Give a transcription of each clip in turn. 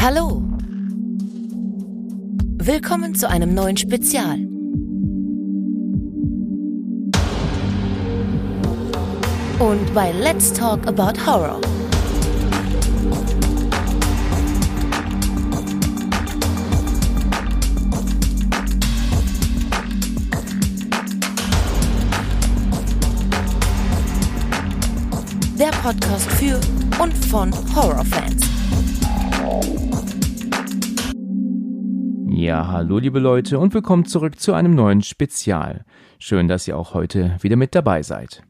Hallo. Willkommen zu einem neuen Spezial. Und bei Let's Talk About Horror. Der Podcast für und von Horrorfans. Ja, hallo liebe Leute und willkommen zurück zu einem neuen Spezial. Schön, dass ihr auch heute wieder mit dabei seid.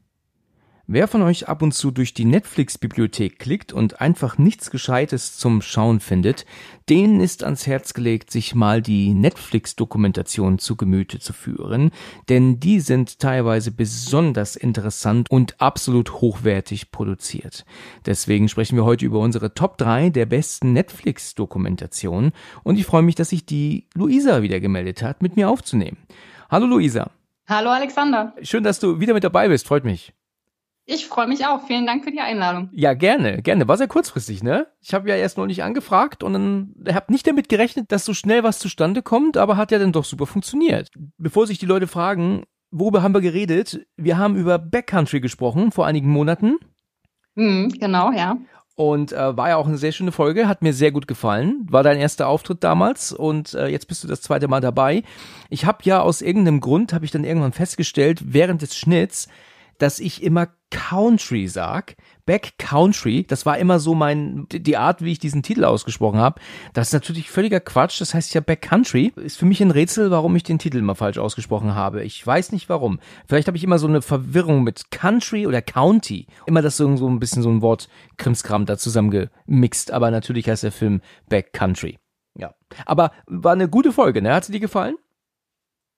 Wer von euch ab und zu durch die Netflix-Bibliothek klickt und einfach nichts Gescheites zum Schauen findet, denen ist ans Herz gelegt, sich mal die Netflix-Dokumentation zu Gemüte zu führen, denn die sind teilweise besonders interessant und absolut hochwertig produziert. Deswegen sprechen wir heute über unsere Top 3 der besten Netflix-Dokumentationen und ich freue mich, dass sich die Luisa wieder gemeldet hat, mit mir aufzunehmen. Hallo Luisa. Hallo Alexander. Schön, dass du wieder mit dabei bist, freut mich. Ich freue mich auch. Vielen Dank für die Einladung. Ja, gerne, gerne. War sehr kurzfristig, ne? Ich habe ja erst noch nicht angefragt und dann habe nicht damit gerechnet, dass so schnell was zustande kommt, aber hat ja dann doch super funktioniert. Bevor sich die Leute fragen, worüber haben wir geredet? Wir haben über Backcountry gesprochen vor einigen Monaten. Mhm, genau, ja. Und äh, war ja auch eine sehr schöne Folge, hat mir sehr gut gefallen. War dein erster Auftritt damals und äh, jetzt bist du das zweite Mal dabei. Ich habe ja aus irgendeinem Grund, habe ich dann irgendwann festgestellt, während des Schnitts, dass ich immer Country sag. Back Country, das war immer so mein, die Art, wie ich diesen Titel ausgesprochen habe. Das ist natürlich völliger Quatsch, das heißt ja Back Country. Ist für mich ein Rätsel, warum ich den Titel immer falsch ausgesprochen habe. Ich weiß nicht warum. Vielleicht habe ich immer so eine Verwirrung mit Country oder County. Immer das so, so ein bisschen so ein Wort Krimskram da zusammengemixt, aber natürlich heißt der Film Back Country. Ja. Aber war eine gute Folge, ne? Hat sie dir gefallen?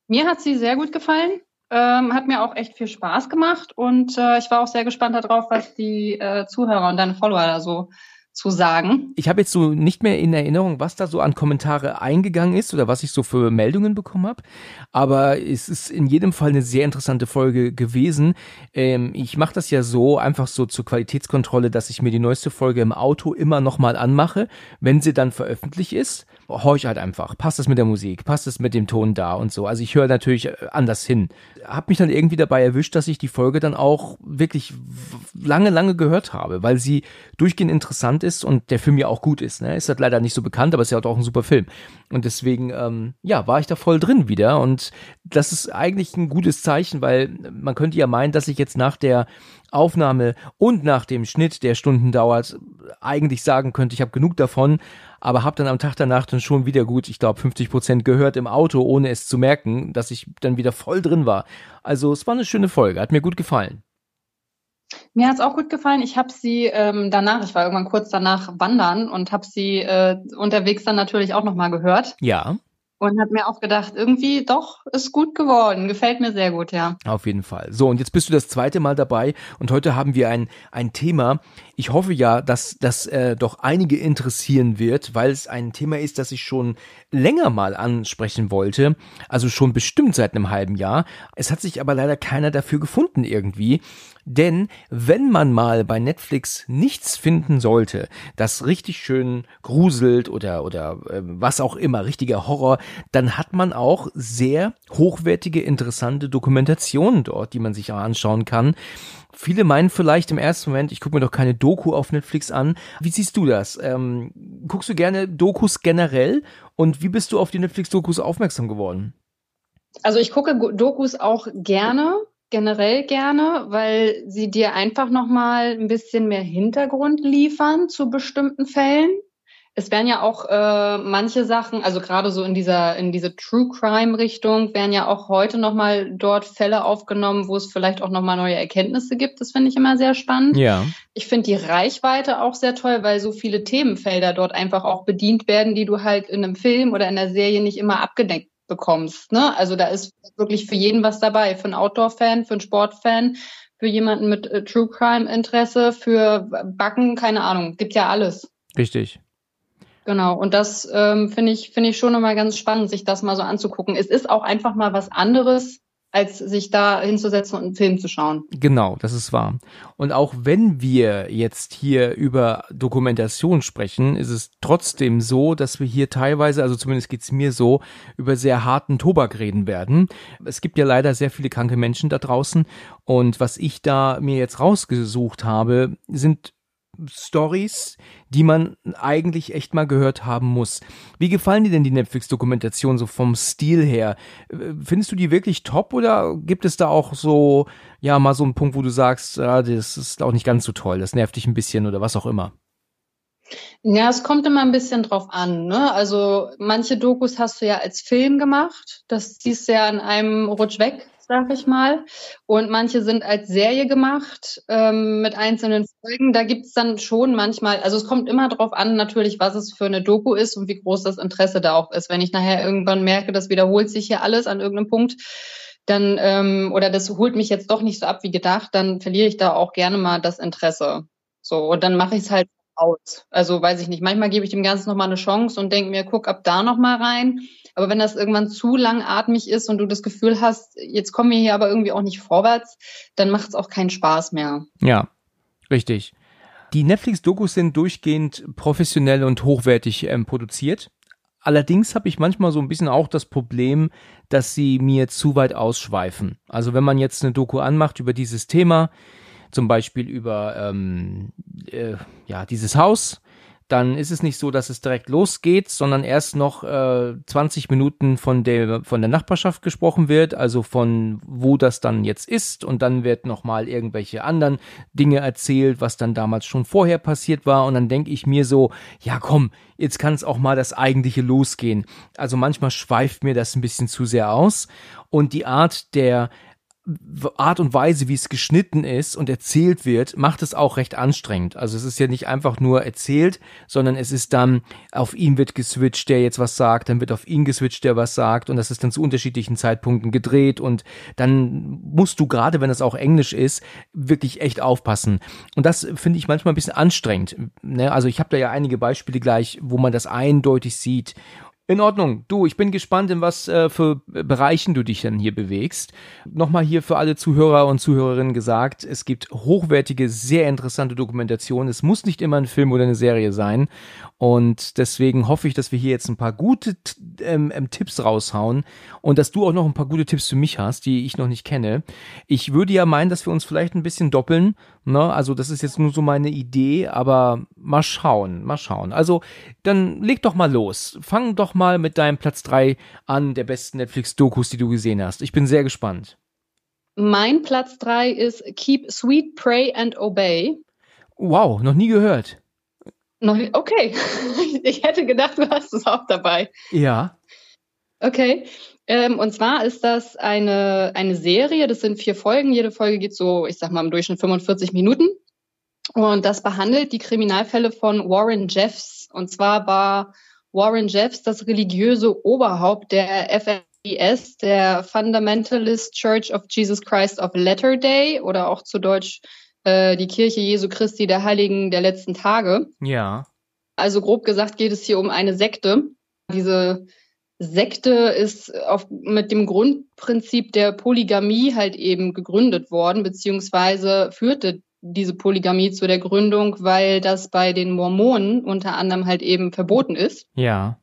Mir hat sie sehr gut gefallen. Ähm, hat mir auch echt viel Spaß gemacht und äh, ich war auch sehr gespannt darauf, was die äh, Zuhörer und deine Follower da so zu sagen. Ich habe jetzt so nicht mehr in Erinnerung, was da so an Kommentare eingegangen ist oder was ich so für Meldungen bekommen habe. Aber es ist in jedem Fall eine sehr interessante Folge gewesen. Ähm, ich mache das ja so, einfach so zur Qualitätskontrolle, dass ich mir die neueste Folge im Auto immer nochmal anmache, wenn sie dann veröffentlicht ist horch halt einfach. Passt es mit der Musik? Passt es mit dem Ton da und so? Also ich höre natürlich äh, anders hin. Hab mich dann irgendwie dabei erwischt, dass ich die Folge dann auch wirklich lange, lange gehört habe, weil sie durchgehend interessant ist und der Film ja auch gut ist. Ne? Ist halt leider nicht so bekannt, aber ist ja auch ein super Film. Und deswegen, ähm, ja, war ich da voll drin wieder. Und das ist eigentlich ein gutes Zeichen, weil man könnte ja meinen, dass ich jetzt nach der Aufnahme und nach dem Schnitt, der Stunden dauert, eigentlich sagen könnte, ich habe genug davon aber habe dann am Tag danach dann schon wieder gut, ich glaube 50 Prozent gehört im Auto, ohne es zu merken, dass ich dann wieder voll drin war. Also es war eine schöne Folge, hat mir gut gefallen. Mir hat es auch gut gefallen. Ich habe sie ähm, danach, ich war irgendwann kurz danach wandern und habe sie äh, unterwegs dann natürlich auch nochmal gehört. Ja. Und habe mir auch gedacht, irgendwie doch, ist gut geworden. Gefällt mir sehr gut, ja. Auf jeden Fall. So, und jetzt bist du das zweite Mal dabei und heute haben wir ein, ein Thema. Ich hoffe ja, dass das äh, doch einige interessieren wird, weil es ein Thema ist, das ich schon länger mal ansprechen wollte. Also schon bestimmt seit einem halben Jahr. Es hat sich aber leider keiner dafür gefunden irgendwie. Denn wenn man mal bei Netflix nichts finden sollte, das richtig schön gruselt oder, oder äh, was auch immer, richtiger Horror, dann hat man auch sehr hochwertige, interessante Dokumentationen dort, die man sich anschauen kann. Viele meinen vielleicht im ersten Moment, ich gucke mir doch keine Doku auf Netflix an. Wie siehst du das? Ähm, guckst du gerne Dokus generell? Und wie bist du auf die Netflix-Dokus aufmerksam geworden? Also ich gucke Dokus auch gerne generell gerne, weil sie dir einfach nochmal ein bisschen mehr Hintergrund liefern zu bestimmten Fällen. Es werden ja auch äh, manche Sachen, also gerade so in dieser in diese True Crime Richtung, werden ja auch heute nochmal dort Fälle aufgenommen, wo es vielleicht auch nochmal neue Erkenntnisse gibt. Das finde ich immer sehr spannend. Ja. Ich finde die Reichweite auch sehr toll, weil so viele Themenfelder dort einfach auch bedient werden, die du halt in einem Film oder in der Serie nicht immer abgedeckt bekommst. Ne? Also da ist wirklich für jeden was dabei. Für einen Outdoor-Fan, für einen Sportfan, für jemanden mit äh, True Crime-Interesse, für Backen, keine Ahnung. Gibt ja alles. Richtig. Genau, und das ähm, finde ich, finde ich schon immer ganz spannend, sich das mal so anzugucken. Es ist auch einfach mal was anderes, als sich da hinzusetzen und einen Film zu schauen. Genau, das ist wahr. Und auch wenn wir jetzt hier über Dokumentation sprechen, ist es trotzdem so, dass wir hier teilweise, also zumindest geht's mir so, über sehr harten Tobak reden werden. Es gibt ja leider sehr viele kranke Menschen da draußen und was ich da mir jetzt rausgesucht habe, sind Stories, die man eigentlich echt mal gehört haben muss. Wie gefallen dir denn die Netflix-Dokumentation so vom Stil her? Findest du die wirklich top oder gibt es da auch so, ja, mal so einen Punkt, wo du sagst, ah, das ist auch nicht ganz so toll, das nervt dich ein bisschen oder was auch immer? Ja, es kommt immer ein bisschen drauf an. Ne? Also manche Dokus hast du ja als Film gemacht. Das ziehst du ja in einem Rutsch weg sag ich mal. Und manche sind als Serie gemacht ähm, mit einzelnen Folgen. Da gibt es dann schon manchmal, also es kommt immer darauf an, natürlich, was es für eine Doku ist und wie groß das Interesse da auch ist. Wenn ich nachher irgendwann merke, das wiederholt sich hier alles an irgendeinem Punkt, dann, ähm, oder das holt mich jetzt doch nicht so ab wie gedacht, dann verliere ich da auch gerne mal das Interesse. So, und dann mache ich es halt aus. Also weiß ich nicht. Manchmal gebe ich dem Ganzen nochmal eine Chance und denke mir, guck ab da nochmal rein. Aber wenn das irgendwann zu langatmig ist und du das Gefühl hast, jetzt kommen wir hier aber irgendwie auch nicht vorwärts, dann macht es auch keinen Spaß mehr. Ja, richtig. Die Netflix-Dokus sind durchgehend professionell und hochwertig ähm, produziert. Allerdings habe ich manchmal so ein bisschen auch das Problem, dass sie mir zu weit ausschweifen. Also wenn man jetzt eine Doku anmacht über dieses Thema, zum Beispiel über ähm, äh, ja dieses Haus, dann ist es nicht so, dass es direkt losgeht, sondern erst noch äh, 20 Minuten von der von der Nachbarschaft gesprochen wird, also von wo das dann jetzt ist. Und dann wird noch mal irgendwelche anderen Dinge erzählt, was dann damals schon vorher passiert war. Und dann denke ich mir so, ja komm, jetzt kann es auch mal das eigentliche losgehen. Also manchmal schweift mir das ein bisschen zu sehr aus. Und die Art der Art und Weise, wie es geschnitten ist und erzählt wird, macht es auch recht anstrengend. Also es ist ja nicht einfach nur erzählt, sondern es ist dann, auf ihn wird geswitcht, der jetzt was sagt, dann wird auf ihn geswitcht, der was sagt und das ist dann zu unterschiedlichen Zeitpunkten gedreht und dann musst du gerade, wenn es auch Englisch ist, wirklich echt aufpassen. Und das finde ich manchmal ein bisschen anstrengend. Ne? Also ich habe da ja einige Beispiele gleich, wo man das eindeutig sieht in Ordnung. Du, ich bin gespannt, in was äh, für Bereichen du dich denn hier bewegst. Nochmal hier für alle Zuhörer und Zuhörerinnen gesagt, es gibt hochwertige, sehr interessante Dokumentationen. Es muss nicht immer ein Film oder eine Serie sein. Und deswegen hoffe ich, dass wir hier jetzt ein paar gute ähm, ähm, Tipps raushauen und dass du auch noch ein paar gute Tipps für mich hast, die ich noch nicht kenne. Ich würde ja meinen, dass wir uns vielleicht ein bisschen doppeln. Ne? Also das ist jetzt nur so meine Idee, aber mal schauen, mal schauen. Also dann leg doch mal los. Fang doch mal mit deinem Platz drei an, der besten Netflix-Dokus, die du gesehen hast. Ich bin sehr gespannt. Mein Platz drei ist Keep Sweet, Pray and Obey. Wow, noch nie gehört. Noch, okay, ich hätte gedacht, du hast es auch dabei. Ja. Okay. Ähm, und zwar ist das eine, eine Serie, das sind vier Folgen. Jede Folge geht so, ich sag mal, im Durchschnitt 45 Minuten. Und das behandelt die Kriminalfälle von Warren Jeffs. Und zwar war Warren Jeffs das religiöse Oberhaupt der FLDS, der Fundamentalist Church of Jesus Christ of Latter Day oder auch zu Deutsch äh, die Kirche Jesu Christi der Heiligen der letzten Tage. Ja. Also grob gesagt geht es hier um eine Sekte. Diese Sekte ist auf, mit dem Grundprinzip der Polygamie halt eben gegründet worden, beziehungsweise führte diese Polygamie zu der Gründung, weil das bei den Mormonen unter anderem halt eben verboten ist. Ja.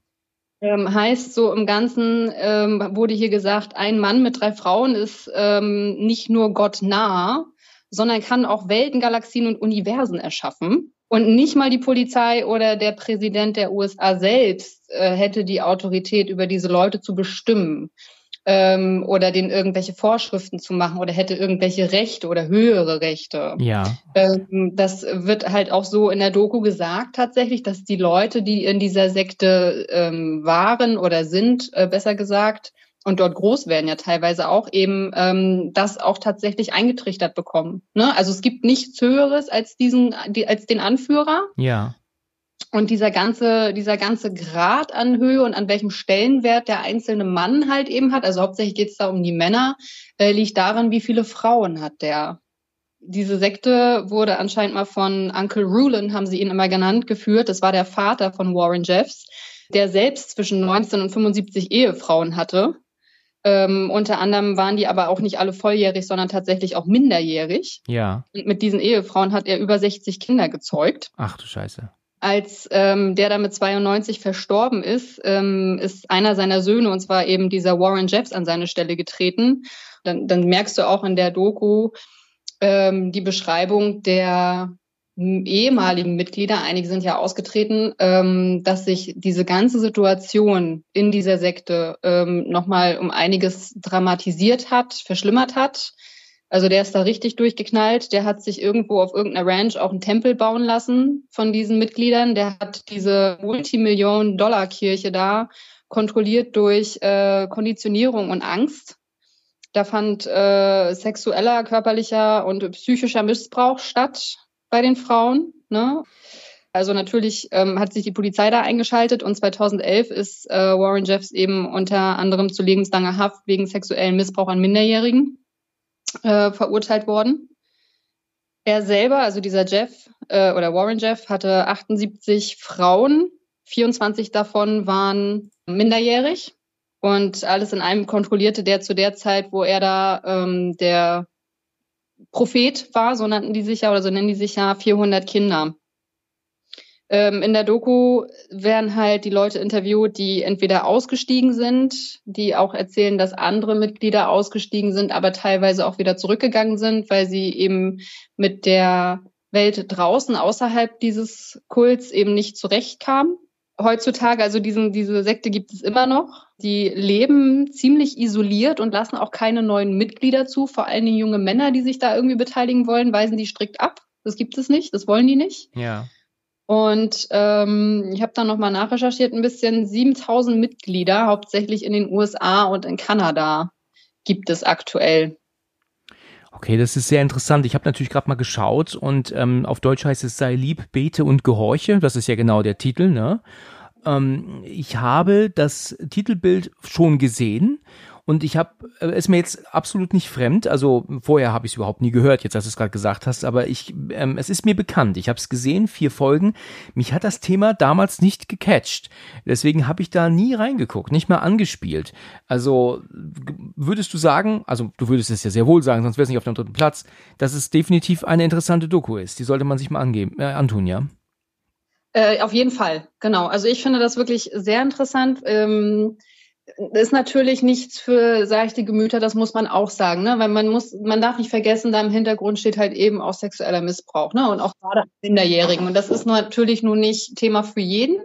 Ähm, heißt so im Ganzen ähm, wurde hier gesagt, ein Mann mit drei Frauen ist ähm, nicht nur Gott nah, sondern kann auch Welten, Galaxien und Universen erschaffen. Und nicht mal die Polizei oder der Präsident der USA selbst äh, hätte die Autorität, über diese Leute zu bestimmen ähm, oder denen irgendwelche Vorschriften zu machen oder hätte irgendwelche Rechte oder höhere Rechte. Ja. Ähm, das wird halt auch so in der Doku gesagt tatsächlich, dass die Leute, die in dieser Sekte ähm, waren oder sind, äh, besser gesagt, und dort groß werden ja teilweise auch eben ähm, das auch tatsächlich eingetrichtert bekommen. Ne? Also es gibt nichts Höheres als diesen, die, als den Anführer. Ja. Und dieser ganze, dieser ganze Grad an Höhe und an welchem Stellenwert der einzelne Mann halt eben hat, also hauptsächlich geht es da um die Männer, äh, liegt daran, wie viele Frauen hat der. Diese Sekte wurde anscheinend mal von Uncle Rulon, haben sie ihn immer genannt, geführt. Das war der Vater von Warren Jeffs, der selbst zwischen 19 und 75 Ehefrauen hatte Ähm, unter anderem waren die aber auch nicht alle volljährig, sondern tatsächlich auch minderjährig. Ja. Und mit diesen Ehefrauen hat er über 60 Kinder gezeugt. Ach du Scheiße. Als ähm, der da mit 92 verstorben ist, ähm, ist einer seiner Söhne, und zwar eben dieser Warren Jeffs, an seine Stelle getreten. Dann, dann merkst du auch in der Doku ähm, die Beschreibung der ehemaligen Mitglieder, einige sind ja ausgetreten, ähm, dass sich diese ganze Situation in dieser Sekte ähm, nochmal um einiges dramatisiert hat, verschlimmert hat. Also der ist da richtig durchgeknallt. Der hat sich irgendwo auf irgendeiner Ranch auch einen Tempel bauen lassen von diesen Mitgliedern. Der hat diese Multimillionen-Dollar-Kirche da kontrolliert durch äh, Konditionierung und Angst. Da fand äh, sexueller, körperlicher und psychischer Missbrauch statt bei den Frauen. Ne? Also natürlich ähm, hat sich die Polizei da eingeschaltet und 2011 ist äh, Warren Jeffs eben unter anderem zu lebenslanger Haft wegen sexuellen Missbrauch an Minderjährigen äh, verurteilt worden. Er selber, also dieser Jeff äh, oder Warren Jeff, hatte 78 Frauen, 24 davon waren minderjährig und alles in allem kontrollierte der zu der Zeit, wo er da ähm, der Prophet war, so nannten die sich ja oder so nennen die sich ja 400 Kinder. Ähm, in der Doku werden halt die Leute interviewt, die entweder ausgestiegen sind, die auch erzählen, dass andere Mitglieder ausgestiegen sind, aber teilweise auch wieder zurückgegangen sind, weil sie eben mit der Welt draußen außerhalb dieses Kults eben nicht zurechtkamen heutzutage, also diesen, diese Sekte gibt es immer noch. Die leben ziemlich isoliert und lassen auch keine neuen Mitglieder zu. Vor allen Dingen junge Männer, die sich da irgendwie beteiligen wollen, weisen die strikt ab. Das gibt es nicht, das wollen die nicht. Ja. Und ähm, ich habe dann nochmal nachrecherchiert, ein bisschen 7000 Mitglieder, hauptsächlich in den USA und in Kanada gibt es aktuell. Okay, das ist sehr interessant. Ich habe natürlich gerade mal geschaut und ähm, auf Deutsch heißt es sei lieb, bete und gehorche. Das ist ja genau der Titel, ne? Ähm, ich habe das Titelbild schon gesehen und ich habe äh, ist mir jetzt absolut nicht fremd. Also vorher habe ich es überhaupt nie gehört, jetzt als du es gerade gesagt hast, aber ich, ähm, es ist mir bekannt. Ich habe es gesehen, vier Folgen. Mich hat das Thema damals nicht gecatcht. Deswegen habe ich da nie reingeguckt, nicht mal angespielt. Also würdest du sagen, also du würdest es ja sehr wohl sagen, sonst wäre es nicht auf dem dritten Platz, dass es definitiv eine interessante Doku ist. Die sollte man sich mal angeben, äh, antun, ja? Äh, auf jeden Fall, genau. Also ich finde das wirklich sehr interessant. Ähm ist natürlich nichts für seichte Gemüter, das muss man auch sagen, ne? Weil man muss, man darf nicht vergessen, da im Hintergrund steht halt eben auch sexueller Missbrauch, ne? Und auch gerade Minderjährigen. Und das ist natürlich nur nicht Thema für jeden.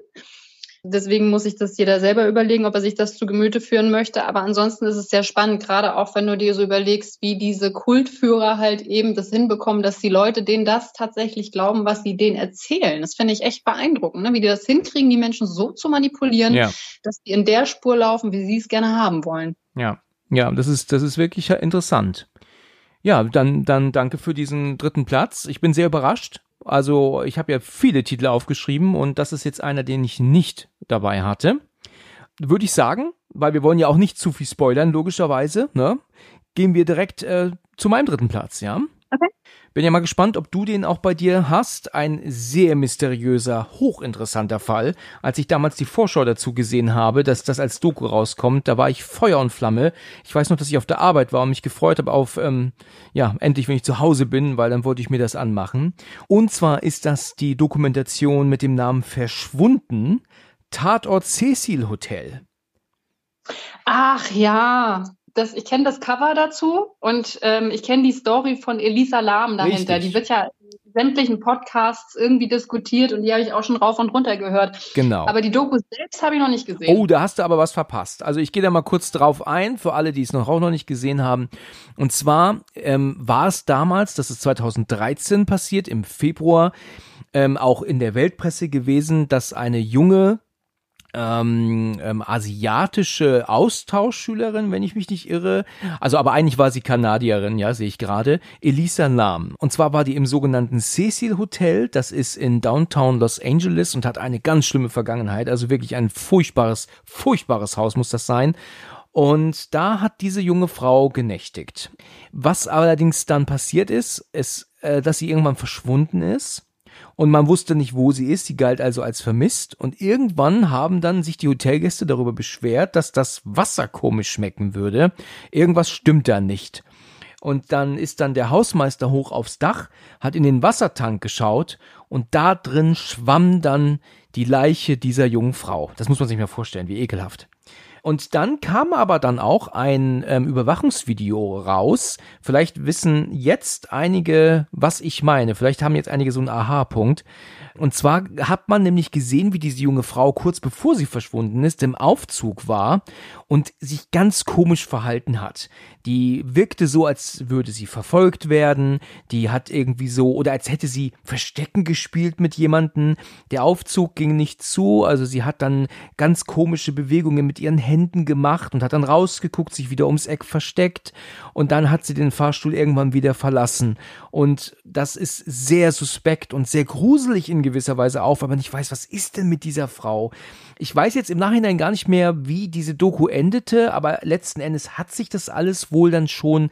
Deswegen muss sich das jeder selber überlegen, ob er sich das zu Gemüte führen möchte. Aber ansonsten ist es sehr spannend, gerade auch wenn du dir so überlegst, wie diese Kultführer halt eben das hinbekommen, dass die Leute denen das tatsächlich glauben, was sie denen erzählen. Das finde ich echt beeindruckend, ne? wie die das hinkriegen, die Menschen so zu manipulieren, ja. dass die in der Spur laufen, wie sie es gerne haben wollen. Ja, ja, das ist, das ist wirklich interessant. Ja, dann, dann danke für diesen dritten Platz. Ich bin sehr überrascht. Also ich habe ja viele Titel aufgeschrieben und das ist jetzt einer, den ich nicht dabei hatte. Würde ich sagen, weil wir wollen ja auch nicht zu viel spoilern, logischerweise, ne? Gehen wir direkt äh, zu meinem dritten Platz, ja? Okay. Bin ja mal gespannt, ob du den auch bei dir hast. Ein sehr mysteriöser, hochinteressanter Fall. Als ich damals die Vorschau dazu gesehen habe, dass das als Doku rauskommt, da war ich Feuer und Flamme. Ich weiß noch, dass ich auf der Arbeit war und mich gefreut habe auf, ähm, ja, endlich, wenn ich zu Hause bin, weil dann wollte ich mir das anmachen. Und zwar ist das die Dokumentation mit dem Namen Verschwunden, Tatort Cecil Hotel. Ach ja, das, ich kenne das Cover dazu und ähm, ich kenne die Story von Elisa Lahm dahinter. Richtig. Die wird ja in sämtlichen Podcasts irgendwie diskutiert und die habe ich auch schon rauf und runter gehört. Genau. Aber die Doku selbst habe ich noch nicht gesehen. Oh, da hast du aber was verpasst. Also ich gehe da mal kurz drauf ein, für alle, die es noch auch noch nicht gesehen haben. Und zwar ähm, war es damals, das ist 2013 passiert, im Februar, ähm, auch in der Weltpresse gewesen, dass eine junge ähm, ähm, asiatische Austauschschülerin, wenn ich mich nicht irre. Also, aber eigentlich war sie Kanadierin, ja, sehe ich gerade. Elisa Lam. Und zwar war die im sogenannten Cecil Hotel. Das ist in Downtown Los Angeles und hat eine ganz schlimme Vergangenheit. Also wirklich ein furchtbares, furchtbares Haus muss das sein. Und da hat diese junge Frau genächtigt. Was allerdings dann passiert ist, ist, äh, dass sie irgendwann verschwunden ist und man wusste nicht, wo sie ist. Sie galt also als vermisst. Und irgendwann haben dann sich die Hotelgäste darüber beschwert, dass das Wasser komisch schmecken würde. Irgendwas stimmt da nicht. Und dann ist dann der Hausmeister hoch aufs Dach, hat in den Wassertank geschaut und da drin schwamm dann die Leiche dieser jungen Frau. Das muss man sich mal vorstellen, wie ekelhaft. Und dann kam aber dann auch ein ähm, Überwachungsvideo raus. Vielleicht wissen jetzt einige, was ich meine. Vielleicht haben jetzt einige so einen Aha-Punkt. Und zwar hat man nämlich gesehen, wie diese junge Frau kurz bevor sie verschwunden ist, im Aufzug war und sich ganz komisch verhalten hat. Die wirkte so, als würde sie verfolgt werden. Die hat irgendwie so, oder als hätte sie Verstecken gespielt mit jemanden. Der Aufzug ging nicht zu, also sie hat dann ganz komische Bewegungen mit ihren Händen gemacht und hat dann rausgeguckt, sich wieder ums Eck versteckt und dann hat sie den Fahrstuhl irgendwann wieder verlassen. Und das ist sehr suspekt und sehr gruselig in gewisser Weise auf, aber ich weiß, was ist denn mit dieser Frau? Ich weiß jetzt im Nachhinein gar nicht mehr, wie diese Doku endete, aber letzten Endes hat sich das alles wohl dann schon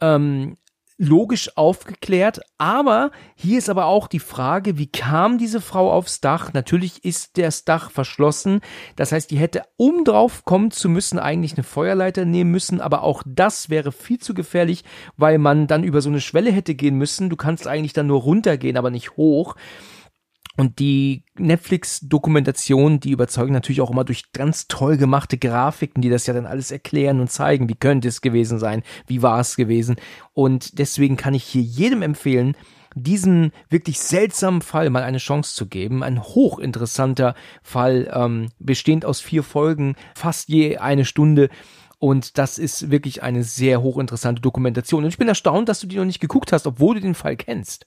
ähm, logisch aufgeklärt. Aber hier ist aber auch die Frage, wie kam diese Frau aufs Dach? Natürlich ist das Dach verschlossen. Das heißt, die hätte, um drauf kommen zu müssen, eigentlich eine Feuerleiter nehmen müssen. Aber auch das wäre viel zu gefährlich, weil man dann über so eine Schwelle hätte gehen müssen. Du kannst eigentlich dann nur runtergehen, aber nicht hoch. Und die Netflix-Dokumentationen, die überzeugen natürlich auch immer durch ganz toll gemachte Grafiken, die das ja dann alles erklären und zeigen, wie könnte es gewesen sein, wie war es gewesen. Und deswegen kann ich hier jedem empfehlen, diesen wirklich seltsamen Fall mal eine Chance zu geben. Ein hochinteressanter Fall, ähm, bestehend aus vier Folgen, fast je eine Stunde. Und das ist wirklich eine sehr hochinteressante Dokumentation. Und ich bin erstaunt, dass du die noch nicht geguckt hast, obwohl du den Fall kennst.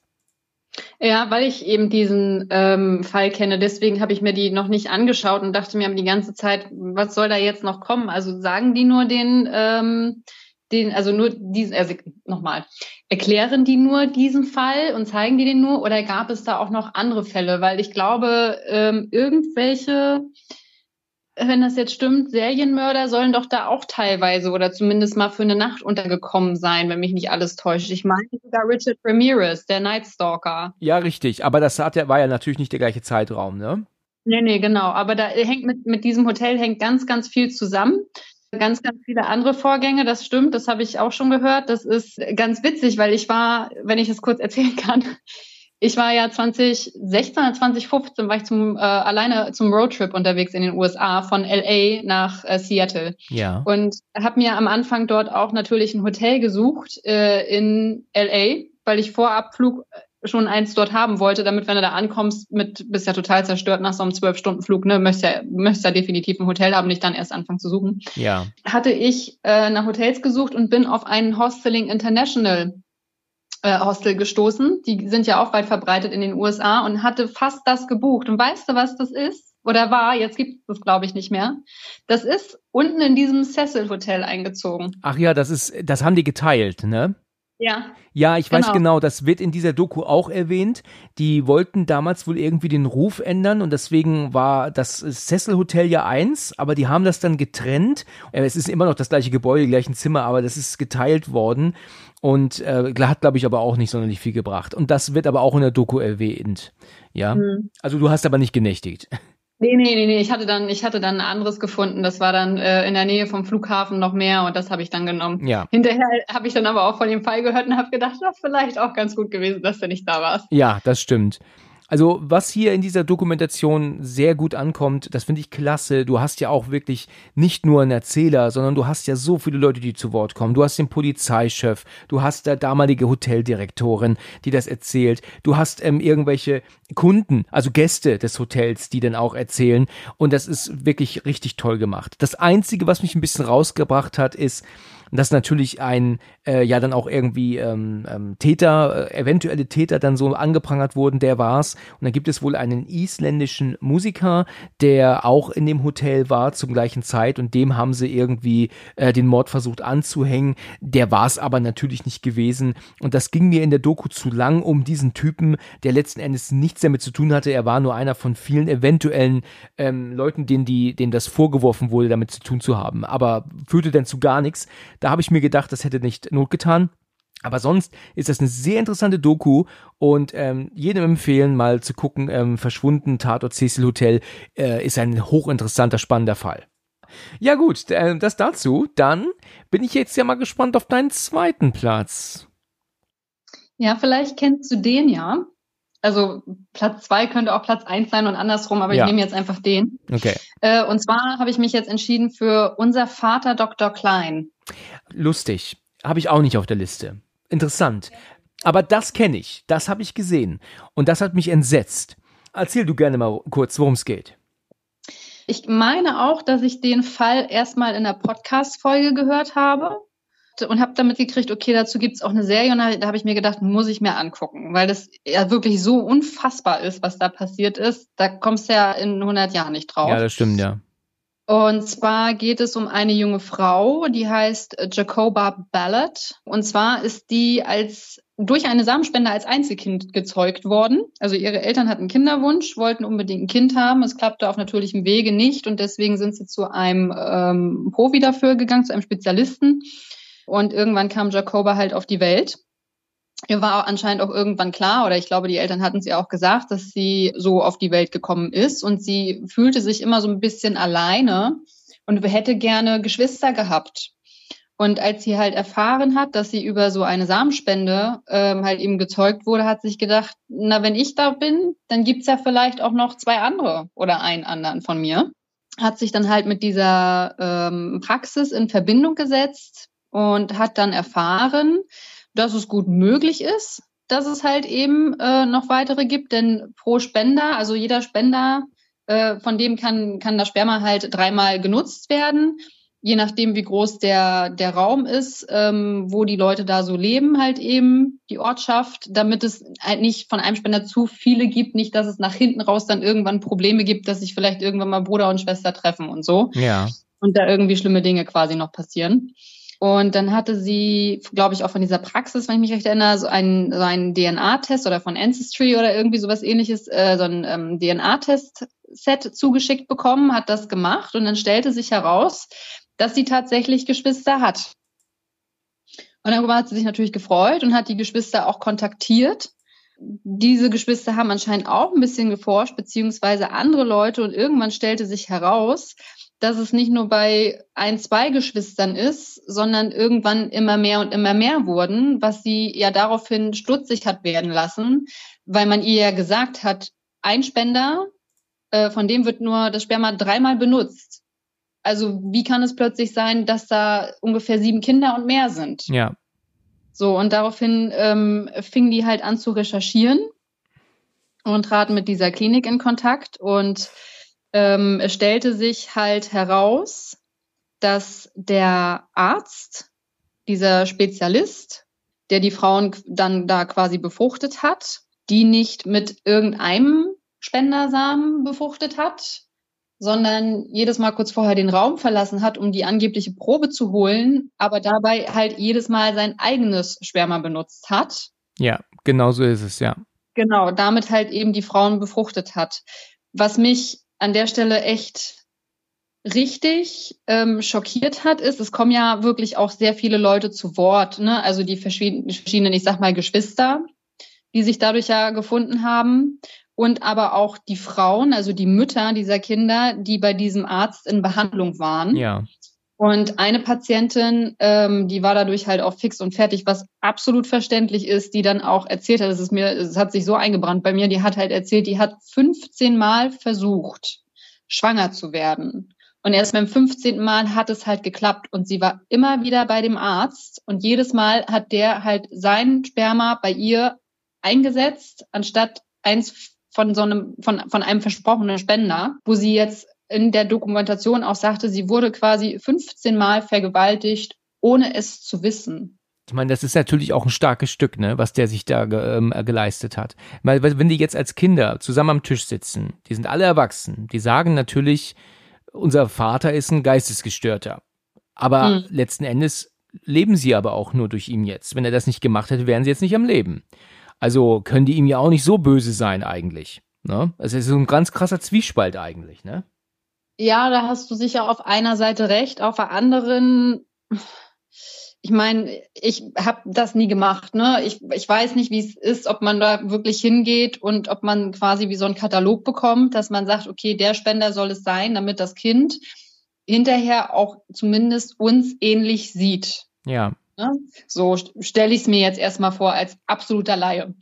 Ja, weil ich eben diesen ähm, Fall kenne. Deswegen habe ich mir die noch nicht angeschaut und dachte mir die ganze Zeit, was soll da jetzt noch kommen? Also sagen die nur den, ähm, den, also nur diesen, also nochmal, erklären die nur diesen Fall und zeigen die den nur oder gab es da auch noch andere Fälle? Weil ich glaube, ähm, irgendwelche wenn das jetzt stimmt, Serienmörder sollen doch da auch teilweise oder zumindest mal für eine Nacht untergekommen sein, wenn mich nicht alles täuscht. Ich meine sogar Richard Ramirez, der Night Stalker. Ja, richtig. Aber das hat ja, war ja natürlich nicht der gleiche Zeitraum, ne? Nee, nee, genau. Aber da hängt mit, mit diesem Hotel hängt ganz, ganz viel zusammen. Ganz, ganz viele andere Vorgänge, das stimmt, das habe ich auch schon gehört. Das ist ganz witzig, weil ich war, wenn ich das kurz erzählen kann, ich war ja 2016 oder 2015 war ich zum äh, alleine zum Roadtrip unterwegs in den USA von LA nach äh, Seattle. Ja. Und habe mir am Anfang dort auch natürlich ein Hotel gesucht äh, in LA, weil ich vor Abflug äh, schon eins dort haben wollte, damit wenn du da ankommst, mit bist ja total zerstört nach so einem zwölf Stunden Flug, ne, möchtest ja, möchtest ja definitiv ein Hotel haben, nicht dann erst anfangen zu suchen. Ja. Hatte ich äh, nach Hotels gesucht und bin auf einen Hosteling International äh, Hostel gestoßen. Die sind ja auch weit verbreitet in den USA und hatte fast das gebucht. Und weißt du, was das ist? Oder war, jetzt gibt es das, glaube ich, nicht mehr. Das ist unten in diesem Cecil Hotel eingezogen. Ach ja, das ist, das haben die geteilt, ne? Ja. Ja, ich genau. weiß genau, das wird in dieser Doku auch erwähnt. Die wollten damals wohl irgendwie den Ruf ändern und deswegen war das Cecil Hotel ja eins, aber die haben das dann getrennt. Äh, es ist immer noch das gleiche Gebäude, die gleichen Zimmer, aber das ist geteilt worden und äh, hat, glaube ich, aber auch nicht sonderlich viel gebracht. Und das wird aber auch in der Doku erwähnt. Ja. Mhm. Also du hast aber nicht genächtigt. Nee, nee, nee, nee. Ich hatte dann, ich hatte dann ein anderes gefunden. Das war dann äh, in der Nähe vom Flughafen noch mehr und das habe ich dann genommen. Ja. Hinterher habe ich dann aber auch von dem Fall gehört und habe gedacht, das vielleicht auch ganz gut gewesen, dass du nicht da warst. Ja, das stimmt. Also was hier in dieser Dokumentation sehr gut ankommt, das finde ich klasse. Du hast ja auch wirklich nicht nur einen Erzähler, sondern du hast ja so viele Leute, die zu Wort kommen. Du hast den Polizeichef, du hast der damalige Hoteldirektorin, die das erzählt. Du hast ähm, irgendwelche Kunden, also Gäste des Hotels, die dann auch erzählen. Und das ist wirklich richtig toll gemacht. Das Einzige, was mich ein bisschen rausgebracht hat, ist, dass natürlich ein, äh, ja dann auch irgendwie ähm, ähm, Täter, äh, eventuelle Täter dann so angeprangert wurden, der war's. Und dann gibt es wohl einen isländischen Musiker, der auch in dem Hotel war zum gleichen Zeit und dem haben sie irgendwie äh, den Mord versucht anzuhängen. Der war's aber natürlich nicht gewesen. Und das ging mir in der Doku zu lang um diesen Typen, der letzten Endes nichts damit zu tun hatte. Er war nur einer von vielen eventuellen ähm, Leuten, denen, die, denen das vorgeworfen wurde, damit zu tun zu haben. Aber führte dann zu gar nichts. Da habe ich mir gedacht, das hätte nicht Not getan. Aber sonst ist das eine sehr interessante Doku und ähm, jedem empfehlen, mal zu gucken. Ähm, Verschwunden, Tatort Cecil Hotel äh, ist ein hochinteressanter, spannender Fall. Ja gut, äh, das dazu. Dann bin ich jetzt ja mal gespannt auf deinen zweiten Platz. Ja, vielleicht kennst du den ja. Also Platz zwei könnte auch Platz eins sein und andersrum, aber ja. ich nehme jetzt einfach den. Okay. Äh, und zwar habe ich mich jetzt entschieden für unser Vater Dr. Klein. Lustig. Habe ich auch nicht auf der Liste. Interessant. Aber das kenne ich. Das habe ich gesehen. Und das hat mich entsetzt. Erzähl du gerne mal kurz, worum es geht. Ich meine auch, dass ich den Fall erstmal in der Podcast-Folge gehört habe und habe damit gekriegt, okay, dazu gibt es auch eine Serie und da, da habe ich mir gedacht, muss ich mir angucken, weil das ja wirklich so unfassbar ist, was da passiert ist. Da kommst du ja in 100 Jahren nicht drauf. Ja, das stimmt, ja. Und zwar geht es um eine junge Frau, die heißt Jacoba Ballard. Und zwar ist die als durch eine Samenspende als Einzelkind gezeugt worden. Also ihre Eltern hatten Kinderwunsch, wollten unbedingt ein Kind haben. Es klappte auf natürlichem Wege nicht und deswegen sind sie zu einem ähm, Profi dafür gegangen, zu einem Spezialisten. Und irgendwann kam Jacoba halt auf die Welt. Ihr war anscheinend auch irgendwann klar, oder ich glaube, die Eltern hatten es ihr auch gesagt, dass sie so auf die Welt gekommen ist. Und sie fühlte sich immer so ein bisschen alleine und hätte gerne Geschwister gehabt. Und als sie halt erfahren hat, dass sie über so eine Samenspende ähm, halt eben gezeugt wurde, hat sich gedacht, na, wenn ich da bin, dann gibt's ja vielleicht auch noch zwei andere oder einen anderen von mir. Hat sich dann halt mit dieser ähm, Praxis in Verbindung gesetzt und hat dann erfahren, dass es gut möglich ist, dass es halt eben äh, noch weitere gibt, denn pro Spender, also jeder Spender, äh, von dem kann, kann das Sperma halt dreimal genutzt werden, je nachdem, wie groß der, der Raum ist, ähm, wo die Leute da so leben, halt eben die Ortschaft, damit es halt nicht von einem Spender zu viele gibt, nicht, dass es nach hinten raus dann irgendwann Probleme gibt, dass sich vielleicht irgendwann mal Bruder und Schwester treffen und so. Ja. Und da irgendwie schlimme Dinge quasi noch passieren. Und dann hatte sie, glaube ich, auch von dieser Praxis, wenn ich mich recht erinnere, so einen, so einen DNA-Test oder von Ancestry oder irgendwie sowas ähnliches, äh, so ein ähm, DNA-Test-Set zugeschickt bekommen, hat das gemacht und dann stellte sich heraus, dass sie tatsächlich Geschwister hat. Und darüber hat sie sich natürlich gefreut und hat die Geschwister auch kontaktiert. Diese Geschwister haben anscheinend auch ein bisschen geforscht, beziehungsweise andere Leute und irgendwann stellte sich heraus, dass es nicht nur bei ein, zwei Geschwistern ist, sondern irgendwann immer mehr und immer mehr wurden, was sie ja daraufhin stutzig hat werden lassen, weil man ihr ja gesagt hat, ein Spender, äh, von dem wird nur das Sperma dreimal benutzt. Also wie kann es plötzlich sein, dass da ungefähr sieben Kinder und mehr sind? Ja. So, und daraufhin ähm, fingen die halt an zu recherchieren und traten mit dieser Klinik in Kontakt und ähm, es stellte sich halt heraus, dass der Arzt, dieser Spezialist, der die Frauen dann da quasi befruchtet hat, die nicht mit irgendeinem Spendersamen befruchtet hat, sondern jedes Mal kurz vorher den Raum verlassen hat, um die angebliche Probe zu holen, aber dabei halt jedes Mal sein eigenes Sperma benutzt hat. Ja, genau so ist es, ja. Genau, damit halt eben die Frauen befruchtet hat. Was mich an der Stelle echt richtig ähm, schockiert hat, ist, es kommen ja wirklich auch sehr viele Leute zu Wort, ne? also die verschiedenen, ich sag mal, Geschwister, die sich dadurch ja gefunden haben und aber auch die Frauen, also die Mütter dieser Kinder, die bei diesem Arzt in Behandlung waren. Ja. Und eine Patientin, ähm, die war dadurch halt auch fix und fertig, was absolut verständlich ist, die dann auch erzählt hat, es ist mir, es hat sich so eingebrannt bei mir, die hat halt erzählt, die hat 15 Mal versucht, schwanger zu werden. Und erst beim 15. Mal hat es halt geklappt und sie war immer wieder bei dem Arzt und jedes Mal hat der halt sein Sperma bei ihr eingesetzt, anstatt eins von so einem, von, von einem versprochenen Spender, wo sie jetzt in der Dokumentation auch sagte, sie wurde quasi 15 Mal vergewaltigt, ohne es zu wissen. Ich meine, das ist natürlich auch ein starkes Stück, ne, was der sich da ähm, geleistet hat. Weil, wenn die jetzt als Kinder zusammen am Tisch sitzen, die sind alle erwachsen, die sagen natürlich, unser Vater ist ein Geistesgestörter. Aber hm. letzten Endes leben sie aber auch nur durch ihn jetzt. Wenn er das nicht gemacht hätte, wären sie jetzt nicht am Leben. Also können die ihm ja auch nicht so böse sein eigentlich. Ne? Es ist so ein ganz krasser Zwiespalt eigentlich, ne? Ja, da hast du sicher auf einer Seite recht, auf der anderen ich meine, ich habe das nie gemacht. Ne? Ich, ich weiß nicht, wie es ist, ob man da wirklich hingeht und ob man quasi wie so einen Katalog bekommt, dass man sagt, okay, der Spender soll es sein, damit das Kind hinterher auch zumindest uns ähnlich sieht. Ja. Ne? So stelle ich es mir jetzt erstmal vor als absoluter Laie.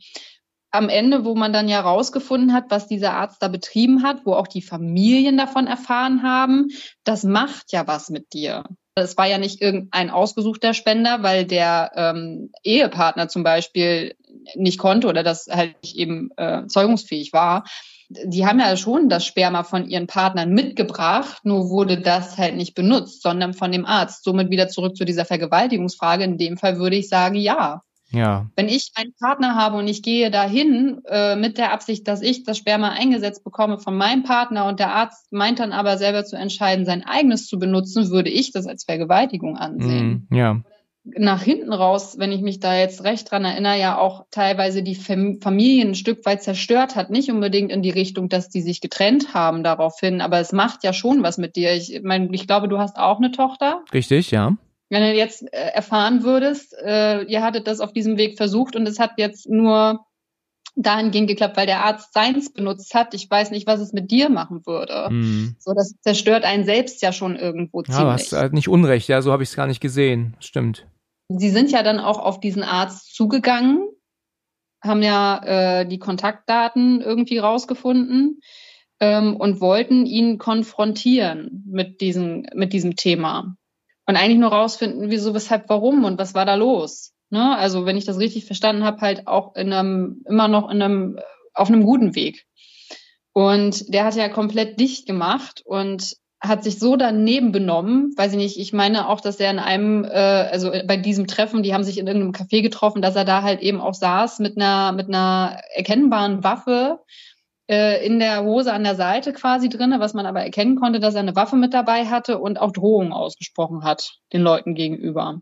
Am Ende, wo man dann ja rausgefunden hat, was dieser Arzt da betrieben hat, wo auch die Familien davon erfahren haben, das macht ja was mit dir. Es war ja nicht irgendein ausgesuchter Spender, weil der ähm, Ehepartner zum Beispiel nicht konnte oder das halt nicht eben äh, zeugungsfähig war. Die haben ja schon das Sperma von ihren Partnern mitgebracht, nur wurde das halt nicht benutzt, sondern von dem Arzt. Somit wieder zurück zu dieser Vergewaltigungsfrage. In dem Fall würde ich sagen, ja. Ja. Wenn ich einen Partner habe und ich gehe dahin äh, mit der Absicht, dass ich das Sperma eingesetzt bekomme von meinem Partner und der Arzt meint dann aber selber zu entscheiden, sein eigenes zu benutzen, würde ich das als Vergewaltigung ansehen. Mm, ja. Nach hinten raus, wenn ich mich da jetzt recht dran erinnere, ja auch teilweise die Fam Familien ein Stück weit zerstört hat. Nicht unbedingt in die Richtung, dass die sich getrennt haben daraufhin, aber es macht ja schon was mit dir. Ich meine, ich glaube, du hast auch eine Tochter. Richtig, ja. Wenn du jetzt äh, erfahren würdest, äh, ihr hattet das auf diesem Weg versucht und es hat jetzt nur dahingehend geklappt, weil der Arzt seins benutzt hat. Ich weiß nicht, was es mit dir machen würde. Mm. So, das zerstört einen selbst ja schon irgendwo Ja, ziemlich. hast halt nicht Unrecht, ja, so habe ich es gar nicht gesehen. Stimmt. Sie sind ja dann auch auf diesen Arzt zugegangen, haben ja äh, die Kontaktdaten irgendwie rausgefunden ähm, und wollten ihn konfrontieren mit diesem, mit diesem Thema. Und eigentlich nur rausfinden, wieso, weshalb, warum und was war da los. Ne? Also wenn ich das richtig verstanden habe, halt auch in einem, immer noch in einem, auf einem guten Weg. Und der hat ja komplett dicht gemacht und hat sich so daneben benommen, weiß ich nicht, ich meine auch, dass er in einem, äh, also bei diesem Treffen, die haben sich in irgendeinem Café getroffen, dass er da halt eben auch saß mit einer, mit einer erkennbaren Waffe in der Hose an der Seite quasi drinne, was man aber erkennen konnte, dass er eine Waffe mit dabei hatte und auch Drohungen ausgesprochen hat den Leuten gegenüber.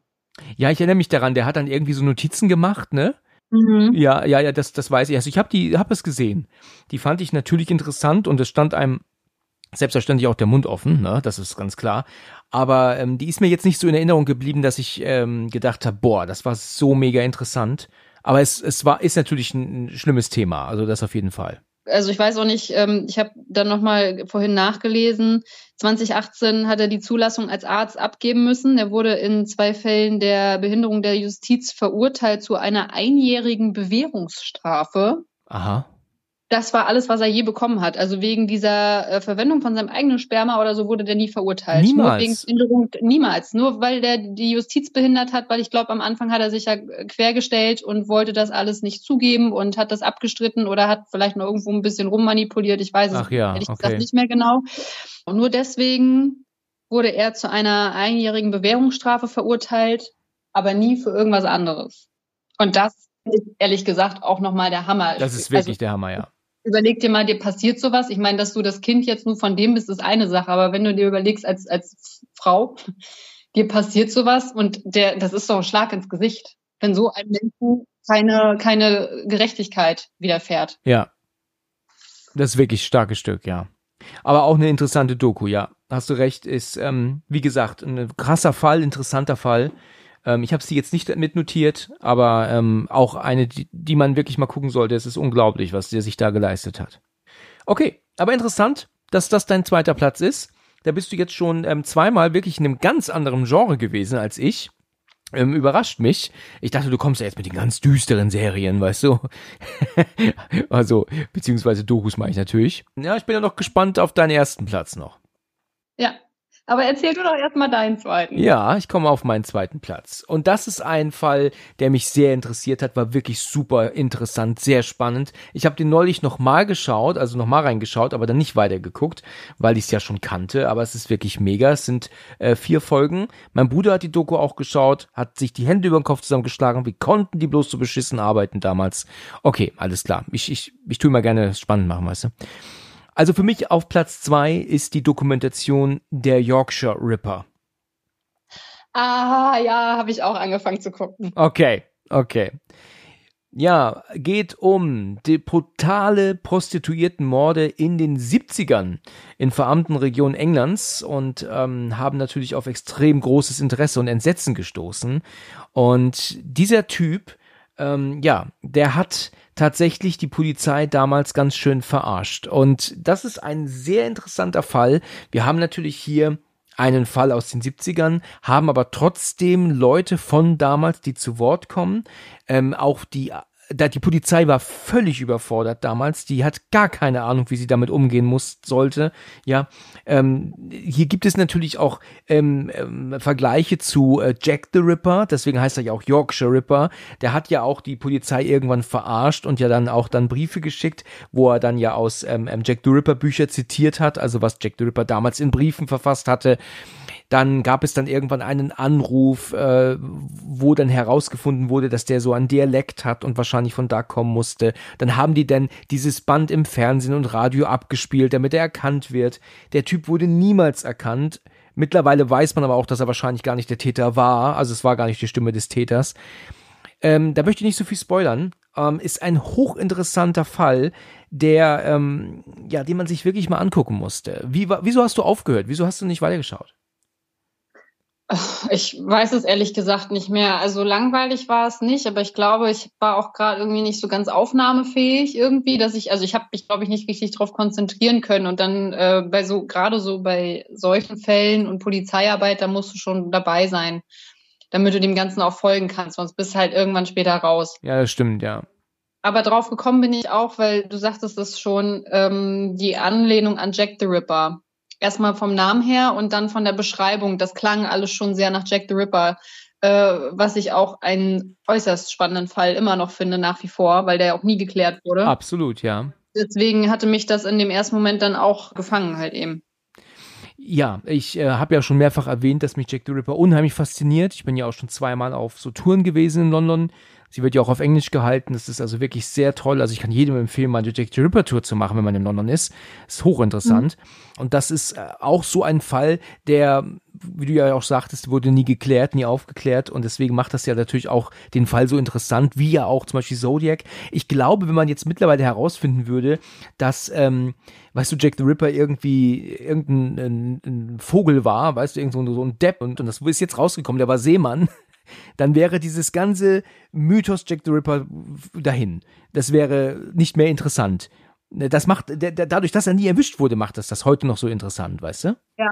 Ja, ich erinnere mich daran, der hat dann irgendwie so Notizen gemacht, ne? Mhm. Ja, ja, ja, das, das weiß ich. Also ich habe die, habe es gesehen. Die fand ich natürlich interessant und es stand einem selbstverständlich auch der Mund offen, ne? Das ist ganz klar. Aber ähm, die ist mir jetzt nicht so in Erinnerung geblieben, dass ich ähm, gedacht habe, boah, das war so mega interessant. Aber es, es war, ist natürlich ein, ein schlimmes Thema, also das auf jeden Fall. Also ich weiß auch nicht, ähm, ich habe dann nochmal vorhin nachgelesen, 2018 hat er die Zulassung als Arzt abgeben müssen. Er wurde in zwei Fällen der Behinderung der Justiz verurteilt zu einer einjährigen Bewährungsstrafe. Aha. Das war alles, was er je bekommen hat. Also wegen dieser äh, Verwendung von seinem eigenen Sperma oder so wurde der nie verurteilt. Niemals. Nur niemals. Nur weil der die Justiz behindert hat, weil ich glaube, am Anfang hat er sich ja quergestellt und wollte das alles nicht zugeben und hat das abgestritten oder hat vielleicht noch irgendwo ein bisschen rummanipuliert. Ich weiß Ach es ja, ehrlich okay. gesagt nicht mehr genau. Und nur deswegen wurde er zu einer einjährigen Bewährungsstrafe verurteilt, aber nie für irgendwas anderes. Und das ist ehrlich gesagt auch nochmal der Hammer. Das ist Also, wirklich der Hammer, ja. Überleg dir mal, dir passiert sowas. Ich meine, dass du das Kind jetzt nur von dem bist, ist eine Sache. Aber wenn du dir überlegst als, als Frau, dir passiert sowas und der, das ist doch ein Schlag ins Gesicht, wenn so einem Menschen keine, keine Gerechtigkeit widerfährt. Ja. Das ist wirklich starkes Stück, ja. Aber auch eine interessante Doku, ja. Hast du recht, ist, ähm, wie gesagt, ein krasser Fall, interessanter Fall. Ähm, ich habe sie jetzt nicht mitnotiert, aber ähm, auch eine, die, die man wirklich mal gucken sollte. Es ist unglaublich, was der sich da geleistet hat. Okay, aber interessant, dass das dein zweiter Platz ist. Da bist du jetzt schon ähm, zweimal wirklich in einem ganz anderen Genre gewesen als ich. Ähm, überrascht mich. Ich dachte, du kommst ja jetzt mit den ganz düsteren Serien, weißt du? also, beziehungsweise Dokus meine ich natürlich. Ja, ich bin ja noch gespannt auf deinen ersten Platz noch. Ja. Aber erzähl du doch erstmal deinen zweiten. Ja, ich komme auf meinen zweiten Platz. Und das ist ein Fall, der mich sehr interessiert hat, war wirklich super interessant, sehr spannend. Ich habe den neulich nochmal geschaut, also nochmal reingeschaut, aber dann nicht weitergeguckt, weil ich es ja schon kannte. Aber es ist wirklich mega. Es sind äh, vier Folgen. Mein Bruder hat die Doku auch geschaut, hat sich die Hände über den Kopf zusammengeschlagen. Wie konnten die bloß so beschissen arbeiten damals? Okay, alles klar. Ich, ich, ich tue mal gerne spannend machen, weißt du. Also für mich auf Platz zwei ist die Dokumentation der Yorkshire Ripper. Ah, ja, habe ich auch angefangen zu gucken. Okay, okay. Ja, geht um die brutale Prostituiertenmorde in den 70ern in verarmten Regionen Englands und ähm, haben natürlich auf extrem großes Interesse und Entsetzen gestoßen. Und dieser Typ, ähm, ja, der hat tatsächlich die Polizei damals ganz schön verarscht. Und das ist ein sehr interessanter Fall. Wir haben natürlich hier einen Fall aus den 70ern, haben aber trotzdem Leute von damals, die zu Wort kommen. Ähm, auch die da die Polizei war völlig überfordert damals. Die hat gar keine Ahnung, wie sie damit umgehen muss, sollte. Ja, ähm, hier gibt es natürlich auch ähm, ähm, Vergleiche zu äh, Jack the Ripper. Deswegen heißt er ja auch Yorkshire Ripper. Der hat ja auch die Polizei irgendwann verarscht und ja dann auch dann Briefe geschickt, wo er dann ja aus ähm, ähm Jack the Ripper Bücher zitiert hat. Also was Jack the Ripper damals in Briefen verfasst hatte. Dann gab es dann irgendwann einen Anruf, äh, wo dann herausgefunden wurde, dass der so einen Dialekt hat und wahrscheinlich von da kommen musste. Dann haben die dann dieses Band im Fernsehen und Radio abgespielt, damit er erkannt wird. Der Typ wurde niemals erkannt. Mittlerweile weiß man aber auch, dass er wahrscheinlich gar nicht der Täter war. Also es war gar nicht die Stimme des Täters. Ähm, da möchte ich nicht so viel spoilern. Ähm, ist ein hochinteressanter Fall, der, ähm, ja, den man sich wirklich mal angucken musste. Wie, wieso hast du aufgehört? Wieso hast du nicht weitergeschaut? Ich weiß es ehrlich gesagt nicht mehr. Also langweilig war es nicht, aber ich glaube, ich war auch gerade irgendwie nicht so ganz aufnahmefähig irgendwie, dass ich, also ich habe mich, glaube ich, nicht richtig darauf konzentrieren können. Und dann äh, bei so, gerade so bei solchen Fällen und Polizeiarbeit, da musst du schon dabei sein, damit du dem Ganzen auch folgen kannst, sonst bist du halt irgendwann später raus. Ja, das stimmt, ja. Aber drauf gekommen bin ich auch, weil du sagtest es schon, ähm, die Anlehnung an Jack the Ripper erstmal vom Namen her und dann von der Beschreibung. Das klang alles schon sehr nach Jack the Ripper, äh, was ich auch einen äußerst spannenden Fall immer noch finde, nach wie vor, weil der auch nie geklärt wurde. Absolut, ja. Deswegen hatte mich das in dem ersten Moment dann auch gefangen, halt eben. Ja, ich äh, habe ja schon mehrfach erwähnt, dass mich Jack the Ripper unheimlich fasziniert. Ich bin ja auch schon zweimal auf so Touren gewesen in London. Sie wird ja auch auf Englisch gehalten. Das ist also wirklich sehr toll. Also ich kann jedem empfehlen, mal eine Jack the Ripper Tour zu machen, wenn man in London ist. Das ist hochinteressant. Mhm. Und das ist äh, auch so ein Fall, der, wie du ja auch sagtest, wurde nie geklärt, nie aufgeklärt. Und deswegen macht das ja natürlich auch den Fall so interessant, wie ja auch zum Beispiel Zodiac. Ich glaube, wenn man jetzt mittlerweile herausfinden würde, dass, ähm, weißt du, Jack the Ripper irgendwie irgendein ein, ein Vogel war, weißt du, irgend so, so ein Depp und, und das ist jetzt rausgekommen, der war Seemann dann wäre dieses ganze Mythos Jack the Ripper dahin. Das wäre nicht mehr interessant. Das macht, dadurch, dass er nie erwischt wurde, macht das das heute noch so interessant, weißt du? Ja.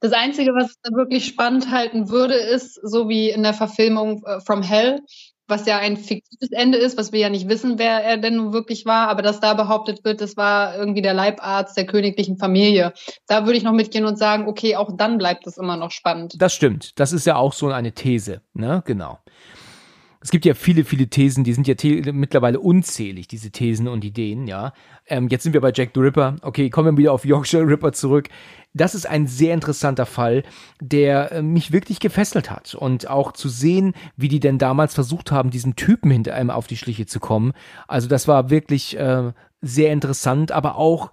Das Einzige, was ich wirklich spannend halten würde, ist, so wie in der Verfilmung äh, From Hell, was ja ein fiktives Ende ist, was wir ja nicht wissen, wer er denn nun wirklich war, aber dass da behauptet wird, das war irgendwie der Leibarzt der königlichen Familie. Da würde ich noch mitgehen und sagen, okay, auch dann bleibt es immer noch spannend. Das stimmt. Das ist ja auch so eine These, ne? Genau. Es gibt ja viele, viele Thesen, die sind ja mittlerweile unzählig, diese Thesen und Ideen, ja. Ähm, jetzt sind wir bei Jack the Ripper. Okay, kommen wir wieder auf Yorkshire Ripper zurück das ist ein sehr interessanter Fall, der äh, mich wirklich gefesselt hat. Und auch zu sehen, wie die denn damals versucht haben, diesen Typen hinter einem auf die Schliche zu kommen. Also das war wirklich äh, sehr interessant, aber auch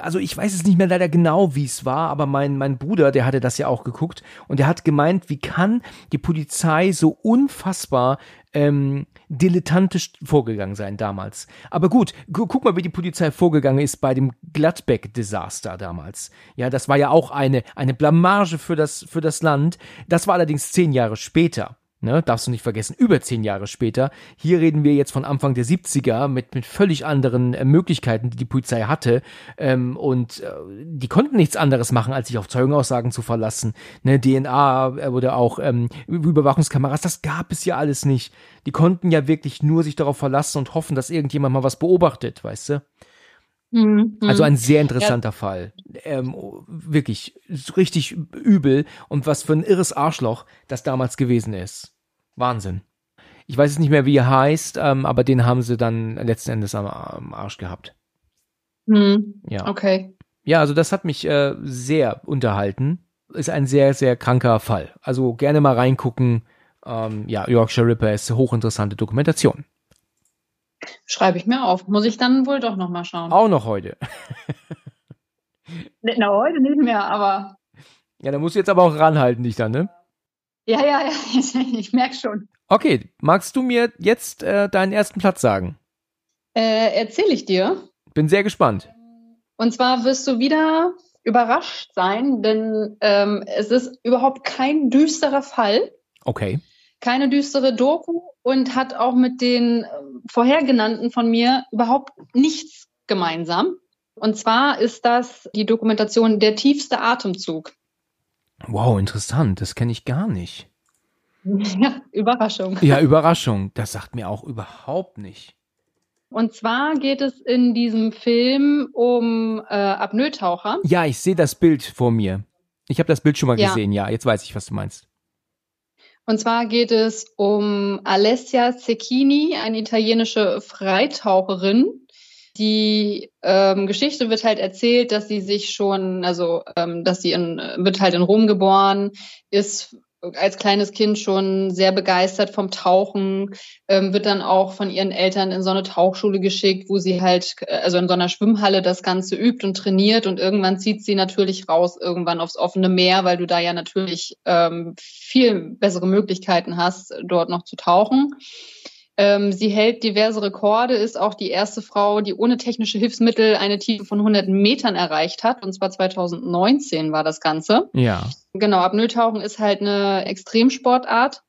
also ich weiß es nicht mehr leider genau, wie es war, aber mein, mein Bruder, der hatte das ja auch geguckt und der hat gemeint, wie kann die Polizei so unfassbar ähm, dilettantisch vorgegangen sein damals. Aber gut, gu guck mal, wie die Polizei vorgegangen ist bei dem Gladbeck-Desaster damals. Ja, das war ja auch eine, eine Blamage für das, für das Land. Das war allerdings zehn Jahre später. Ne, darfst du nicht vergessen, über zehn Jahre später. Hier reden wir jetzt von Anfang der 70er mit, mit völlig anderen äh, Möglichkeiten, die die Polizei hatte. Ähm, und äh, die konnten nichts anderes machen, als sich auf Zeugenaussagen zu verlassen. Ne, DNA äh, oder auch ähm, Überwachungskameras, das gab es ja alles nicht. Die konnten ja wirklich nur sich darauf verlassen und hoffen, dass irgendjemand mal was beobachtet, weißt du? Mhm, also ein sehr interessanter ja. Fall. Ähm, wirklich richtig übel und was für ein irres Arschloch das damals gewesen ist. Wahnsinn. Ich weiß jetzt nicht mehr, wie er heißt, ähm, aber den haben sie dann letzten Endes am, am Arsch gehabt. Mhm. Ja. Okay. Ja, also das hat mich äh, sehr unterhalten. Ist ein sehr, sehr kranker Fall. Also gerne mal reingucken. Ähm, ja, Yorkshire Ripper ist hochinteressante Dokumentation. Schreibe ich mir auf. Muss ich dann wohl doch nochmal schauen. Auch noch heute. Na, heute nicht mehr, aber. Ja, da musst du jetzt aber auch ranhalten, dich dann, ne? Ja, ja, ja, ich, merke schon. Okay, magst du mir jetzt äh, deinen ersten Platz sagen? Äh, Erzähle ich dir. Bin sehr gespannt. Und zwar wirst du wieder überrascht sein, denn ähm, es ist überhaupt kein düsterer Fall. Okay. Keine düstere Doku und hat auch mit den ähm, vorhergenannten von mir überhaupt nichts gemeinsam. Und zwar ist das die Dokumentation Der tiefste Atemzug. Wow, interessant. Das kenne ich gar nicht. Ja, Überraschung. Ja, Überraschung. Das sagt mir auch überhaupt nicht. Und zwar geht es in diesem Film um äh, Apnoe-Taucher. Ja, ich sehe das Bild vor mir. Ich habe das Bild schon mal Ja. gesehen. Ja, jetzt weiß ich, was du meinst. Und zwar geht es um Alessia Cecchini, eine italienische Freitaucherin. Die ähm, Geschichte wird halt erzählt, dass sie sich schon, also ähm, dass sie in, wird halt in Rom geboren, ist als kleines Kind schon sehr begeistert vom Tauchen, ähm, wird dann auch von ihren Eltern in so eine Tauchschule geschickt, wo sie halt, äh, also in so einer Schwimmhalle das Ganze übt und trainiert und irgendwann zieht sie natürlich raus, irgendwann aufs offene Meer, weil du da ja natürlich ähm, viel bessere Möglichkeiten hast, dort noch zu tauchen. Ähm, sie hält diverse Rekorde, ist auch die erste Frau, die ohne technische Hilfsmittel eine Tiefe von 100 Metern erreicht hat. Und zwar 2019 war das Ganze. Ja. Genau, Apnoe-Tauchen ist halt eine Extremsportart.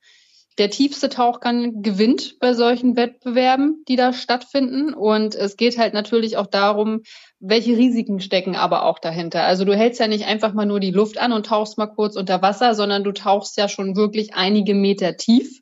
Der tiefste Tauchgang gewinnt bei solchen Wettbewerben, die da stattfinden. Und es geht halt natürlich auch darum, welche Risiken stecken aber auch dahinter. Also du hältst ja nicht einfach mal nur die Luft an und tauchst mal kurz unter Wasser, sondern du tauchst ja schon wirklich einige Meter tief.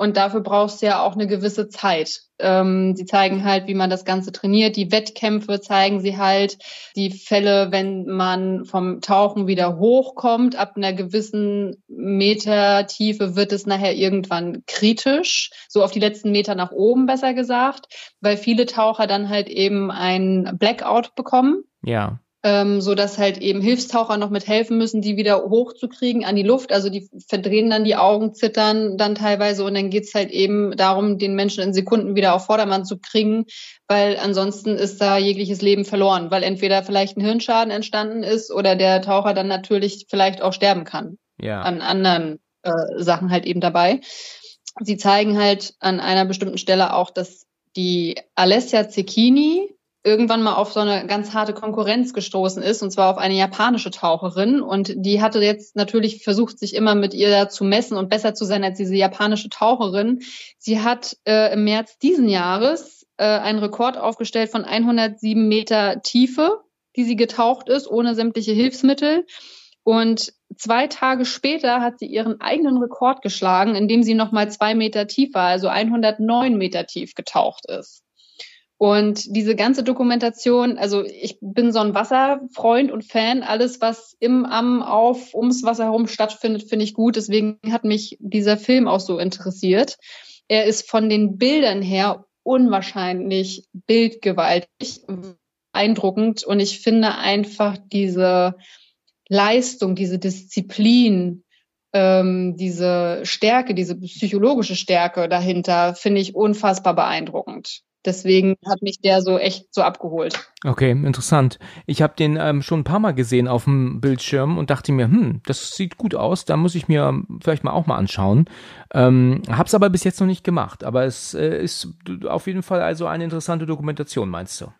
Und dafür brauchst du ja auch eine gewisse Zeit. Ähm, sie zeigen halt, wie man das Ganze trainiert. Die Wettkämpfe zeigen sie halt. Die Fälle, wenn man vom Tauchen wieder hochkommt, ab einer gewissen Metertiefe wird es nachher irgendwann kritisch. So auf die letzten Meter nach oben, besser gesagt. Weil viele Taucher dann halt eben ein Blackout bekommen Ja. Ähm, so dass halt eben Hilfstaucher noch mit helfen müssen, die wieder hochzukriegen an die Luft. Also die verdrehen dann die Augen, zittern dann teilweise und dann geht's halt eben darum, den Menschen in Sekunden wieder auf Vordermann zu kriegen, weil ansonsten ist da jegliches Leben verloren, weil entweder vielleicht ein Hirnschaden entstanden ist oder der Taucher dann natürlich vielleicht auch sterben kann Ja. an anderen äh, Sachen halt eben dabei. Sie zeigen halt an einer bestimmten Stelle auch, dass die Alessia Cecchini irgendwann mal auf so eine ganz harte Konkurrenz gestoßen ist, und zwar auf eine japanische Taucherin. Und die hatte jetzt natürlich versucht, sich immer mit ihr zu messen und besser zu sein als diese japanische Taucherin. Sie hat äh, im März diesen Jahres äh, einen Rekord aufgestellt von 107 Meter Tiefe, die sie getaucht ist, ohne sämtliche Hilfsmittel. Und zwei Tage später hat sie ihren eigenen Rekord geschlagen, indem sie nochmal zwei Meter tief war, also 109 Meter tief getaucht ist. Und diese ganze Dokumentation, also ich bin so ein Wasserfreund und Fan. Alles, was im, am, auf, ums Wasser herum stattfindet, finde ich gut. Deswegen hat mich dieser Film auch so interessiert. Er ist von den Bildern her unwahrscheinlich bildgewaltig, beeindruckend. Und ich finde einfach diese Leistung, diese Disziplin, ähm, diese Stärke, diese psychologische Stärke dahinter, finde ich unfassbar beeindruckend. Deswegen hat mich der so echt so abgeholt. Okay, interessant. Ich habe den ähm, schon ein paar Mal gesehen auf dem Bildschirm und dachte mir, hm, das sieht gut aus, da muss ich mir vielleicht mal auch mal anschauen. Ähm, hab's aber bis jetzt noch nicht gemacht, aber es äh, ist auf jeden Fall also eine interessante Dokumentation, meinst du?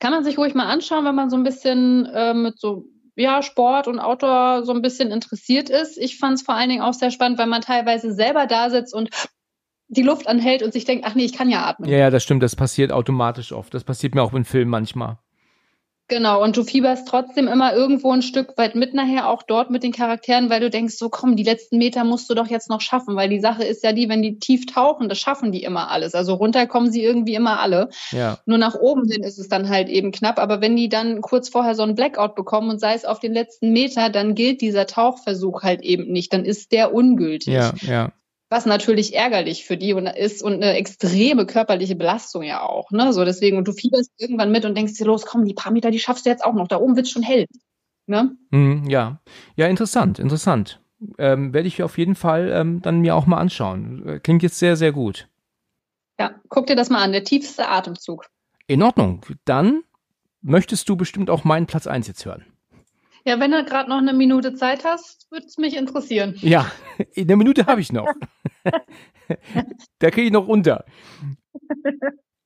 Kann man sich ruhig mal anschauen, wenn man so ein bisschen äh, mit so ja, Sport und Outdoor so ein bisschen interessiert ist. Ich fand es vor allen Dingen auch sehr spannend, weil man teilweise selber da sitzt und die Luft anhält und sich denkt, ach nee, ich kann ja atmen. Ja, ja, das stimmt, das passiert automatisch oft. Das passiert mir auch in Filmen manchmal. Genau, und du fieberst trotzdem immer irgendwo ein Stück weit mit nachher, auch dort mit den Charakteren, weil du denkst, so komm, die letzten Meter musst du doch jetzt noch schaffen, weil die Sache ist ja die, wenn die tief tauchen, das schaffen die immer alles. Also runter kommen sie irgendwie immer alle. Ja. Nur nach oben hin ist es dann halt eben knapp. Aber wenn die dann kurz vorher so einen Blackout bekommen und sei es auf den letzten Meter, dann gilt dieser Tauchversuch halt eben nicht. Dann ist der ungültig. Ja, ja. Was natürlich ärgerlich für die ist und eine extreme körperliche Belastung ja auch. Ne? So deswegen, und du fieberst irgendwann mit und denkst dir, los, komm, die paar Meter, die schaffst du jetzt auch noch. Da oben wird's schon hell. Ne? Mhm, ja. Ja, interessant, interessant. Ähm, Werde ich auf jeden Fall ähm, dann mir auch mal anschauen. Äh, Klingt jetzt sehr, sehr gut. Ja, guck dir das mal an, der tiefste Atemzug. In Ordnung. Dann möchtest du bestimmt auch meinen Platz 1 jetzt hören. Ja, wenn du gerade noch eine Minute Zeit hast, würde es mich interessieren. Ja, eine Minute habe ich noch. da kriege ich noch unter.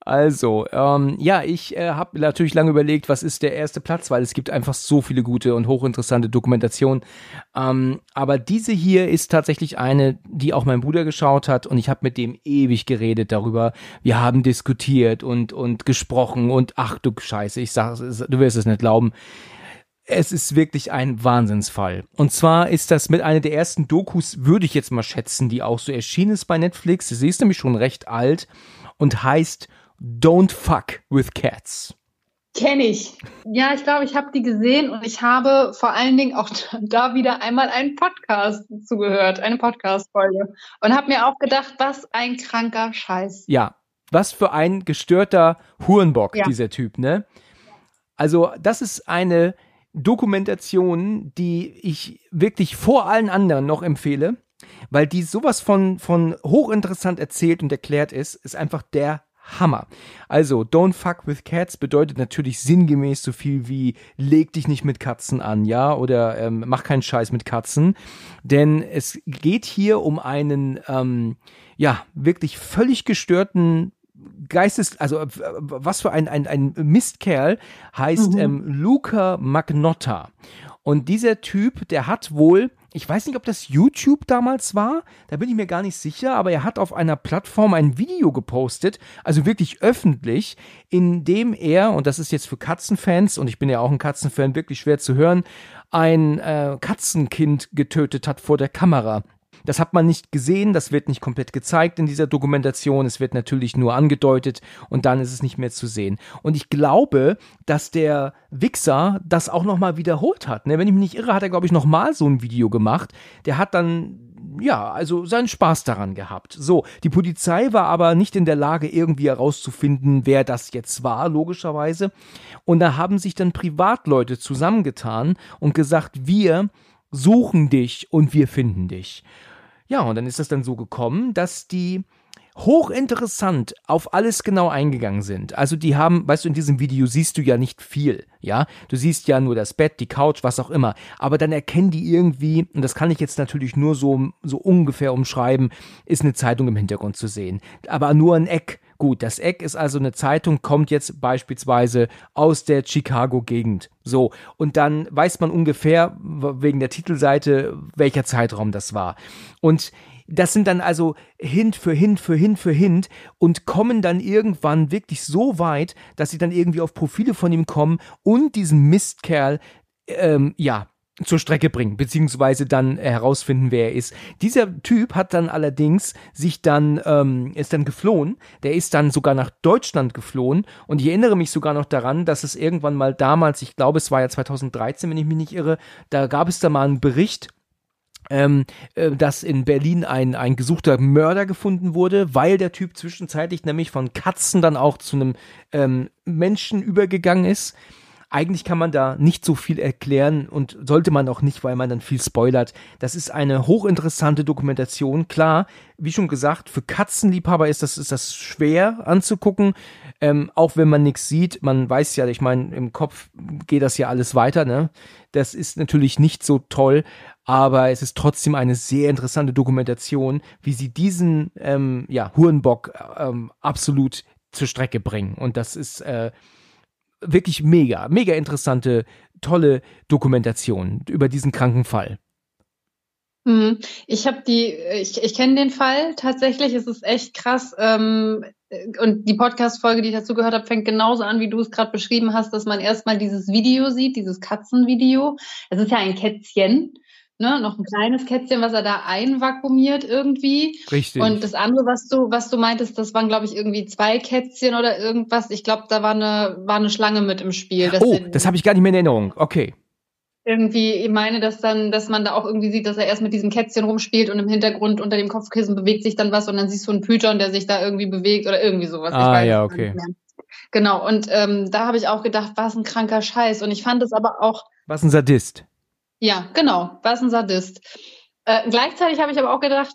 Also, ähm, ja, ich äh, habe natürlich lange überlegt, was ist der erste Platz, weil es gibt einfach so viele gute und hochinteressante Dokumentationen. Ähm, aber diese hier ist tatsächlich eine, die auch mein Bruder geschaut hat und ich habe mit dem ewig geredet darüber. Wir haben diskutiert und, und gesprochen und ach du Scheiße, ich sag, du wirst es nicht glauben. Es ist wirklich ein Wahnsinnsfall. Und zwar ist das mit einer der ersten Dokus, würde ich jetzt mal schätzen, die auch so erschienen ist bei Netflix. Sie ist nämlich schon recht alt und heißt Don't Fuck with Cats. Kenne ich. Ja, ich glaube, ich habe die gesehen und ich habe vor allen Dingen auch da wieder einmal einen Podcast zugehört, eine Podcast-Folge. Und habe mir auch gedacht, was ein kranker Scheiß. Ja, was für ein gestörter Hurenbock, ja. dieser Typ, ne? Also, das ist eine Dokumentation, die ich wirklich vor allen anderen noch empfehle, weil die sowas von, von hochinteressant erzählt und erklärt ist, ist einfach der Hammer. Also, don't fuck with cats bedeutet natürlich sinngemäß so viel wie leg dich nicht mit Katzen an, ja, oder ähm, mach keinen Scheiß mit Katzen. Denn es geht hier um einen, ähm, ja, wirklich völlig gestörten Geistes, also äh, was für ein, ein, ein Mistkerl heißt mhm. ähm, Luca Magnotta. Und dieser Typ, der hat wohl ich weiß nicht, ob das YouTube damals war, da bin ich mir gar nicht sicher, aber er hat auf einer Plattform ein Video gepostet, also wirklich öffentlich, in dem er, und das ist jetzt für Katzenfans, und ich bin ja auch ein Katzenfan, wirklich schwer zu hören, ein äh, Katzenkind getötet hat vor der Kamera. Das hat man nicht gesehen, das wird nicht komplett gezeigt in dieser Dokumentation, es wird natürlich nur angedeutet und dann ist es nicht mehr zu sehen. Und ich glaube, dass der Wichser das auch nochmal wiederholt hat. Ne? Wenn ich mich nicht irre, hat er, glaube ich, nochmal so ein Video gemacht. Der hat dann ja, also seinen Spaß daran gehabt. So, die Polizei war aber nicht in der Lage, irgendwie herauszufinden, wer das jetzt war, logischerweise. Und da haben sich dann Privatleute zusammengetan und gesagt, wir suchen dich und wir finden dich. Ja, und dann ist das dann so gekommen, dass die hochinteressant auf alles genau eingegangen sind. Also die haben, weißt du, in diesem Video siehst du ja nicht viel, ja. Du siehst ja nur das Bett, die Couch, was auch immer. Aber dann erkennen die irgendwie, und das kann ich jetzt natürlich nur so, so ungefähr umschreiben, ist eine Zeitung im Hintergrund zu sehen. Aber nur ein Eck. Gut, das Eck ist also eine Zeitung, kommt jetzt beispielsweise aus der Chicago-Gegend. So, und dann weiß man ungefähr wegen der Titelseite, welcher Zeitraum das war. Und das sind dann also Hint für Hint für Hint für Hint und kommen dann irgendwann wirklich so weit, dass sie dann irgendwie auf Profile von ihm kommen und diesen Mistkerl, ähm, ja, zur Strecke bringen, beziehungsweise dann herausfinden, wer er ist. Dieser Typ hat dann allerdings sich dann, ähm, ist dann geflohen, der ist dann sogar nach Deutschland geflohen und ich erinnere mich sogar noch daran, dass es irgendwann mal damals, ich glaube es war ja 2013, wenn ich mich nicht irre, da gab es da mal einen Bericht, ähm, äh, dass in Berlin ein, ein gesuchter Mörder gefunden wurde, weil der Typ zwischenzeitlich nämlich von Katzen dann auch zu einem ähm, Menschen übergegangen ist. Eigentlich kann man da nicht so viel erklären und sollte man auch nicht, weil man dann viel spoilert. Das ist eine hochinteressante Dokumentation. Klar, wie schon gesagt, für Katzenliebhaber ist das, ist das schwer anzugucken, ähm, auch wenn man nichts sieht. Man weiß ja, ich meine, im Kopf geht das ja alles weiter, ne? Das ist natürlich nicht so toll, aber es ist trotzdem eine sehr interessante Dokumentation, wie sie diesen ähm, ja, Hurenbock ähm, absolut zur Strecke bringen. Und das ist äh, wirklich mega, mega interessante, tolle Dokumentation über diesen kranken Fall. Mhm. Ich habe die, ich, ich kenne den Fall tatsächlich. Es ist echt krass. Ähm, und die Podcast-Folge, die ich dazu gehört habe, fängt genauso an, wie du es gerade beschrieben hast, dass man erstmal dieses Video sieht, dieses Katzenvideo. Es ist ja ein Kätzchen ne, noch ein kleines Kätzchen, was er da einvakuumiert irgendwie. Richtig. Und das andere, was du, was du meintest, das waren, glaube ich, irgendwie zwei Kätzchen oder irgendwas. Ich glaube, da war eine, war eine Schlange mit im Spiel. oh, den, das habe ich gar nicht mehr in Erinnerung. Okay. Irgendwie, ich meine, dass dann, dass man da auch irgendwie sieht, dass er erst mit diesem Kätzchen rumspielt und im Hintergrund unter dem Kopfkissen bewegt sich dann was und dann siehst du einen Python, der sich da irgendwie bewegt oder irgendwie sowas. Ah, ja, okay. Genau, und ähm, da habe ich auch gedacht, was ein kranker Scheiß. Und ich fand es aber auch. Was ein Sadist. Ja, genau. Was ein Sadist. Äh, gleichzeitig habe ich aber auch gedacht,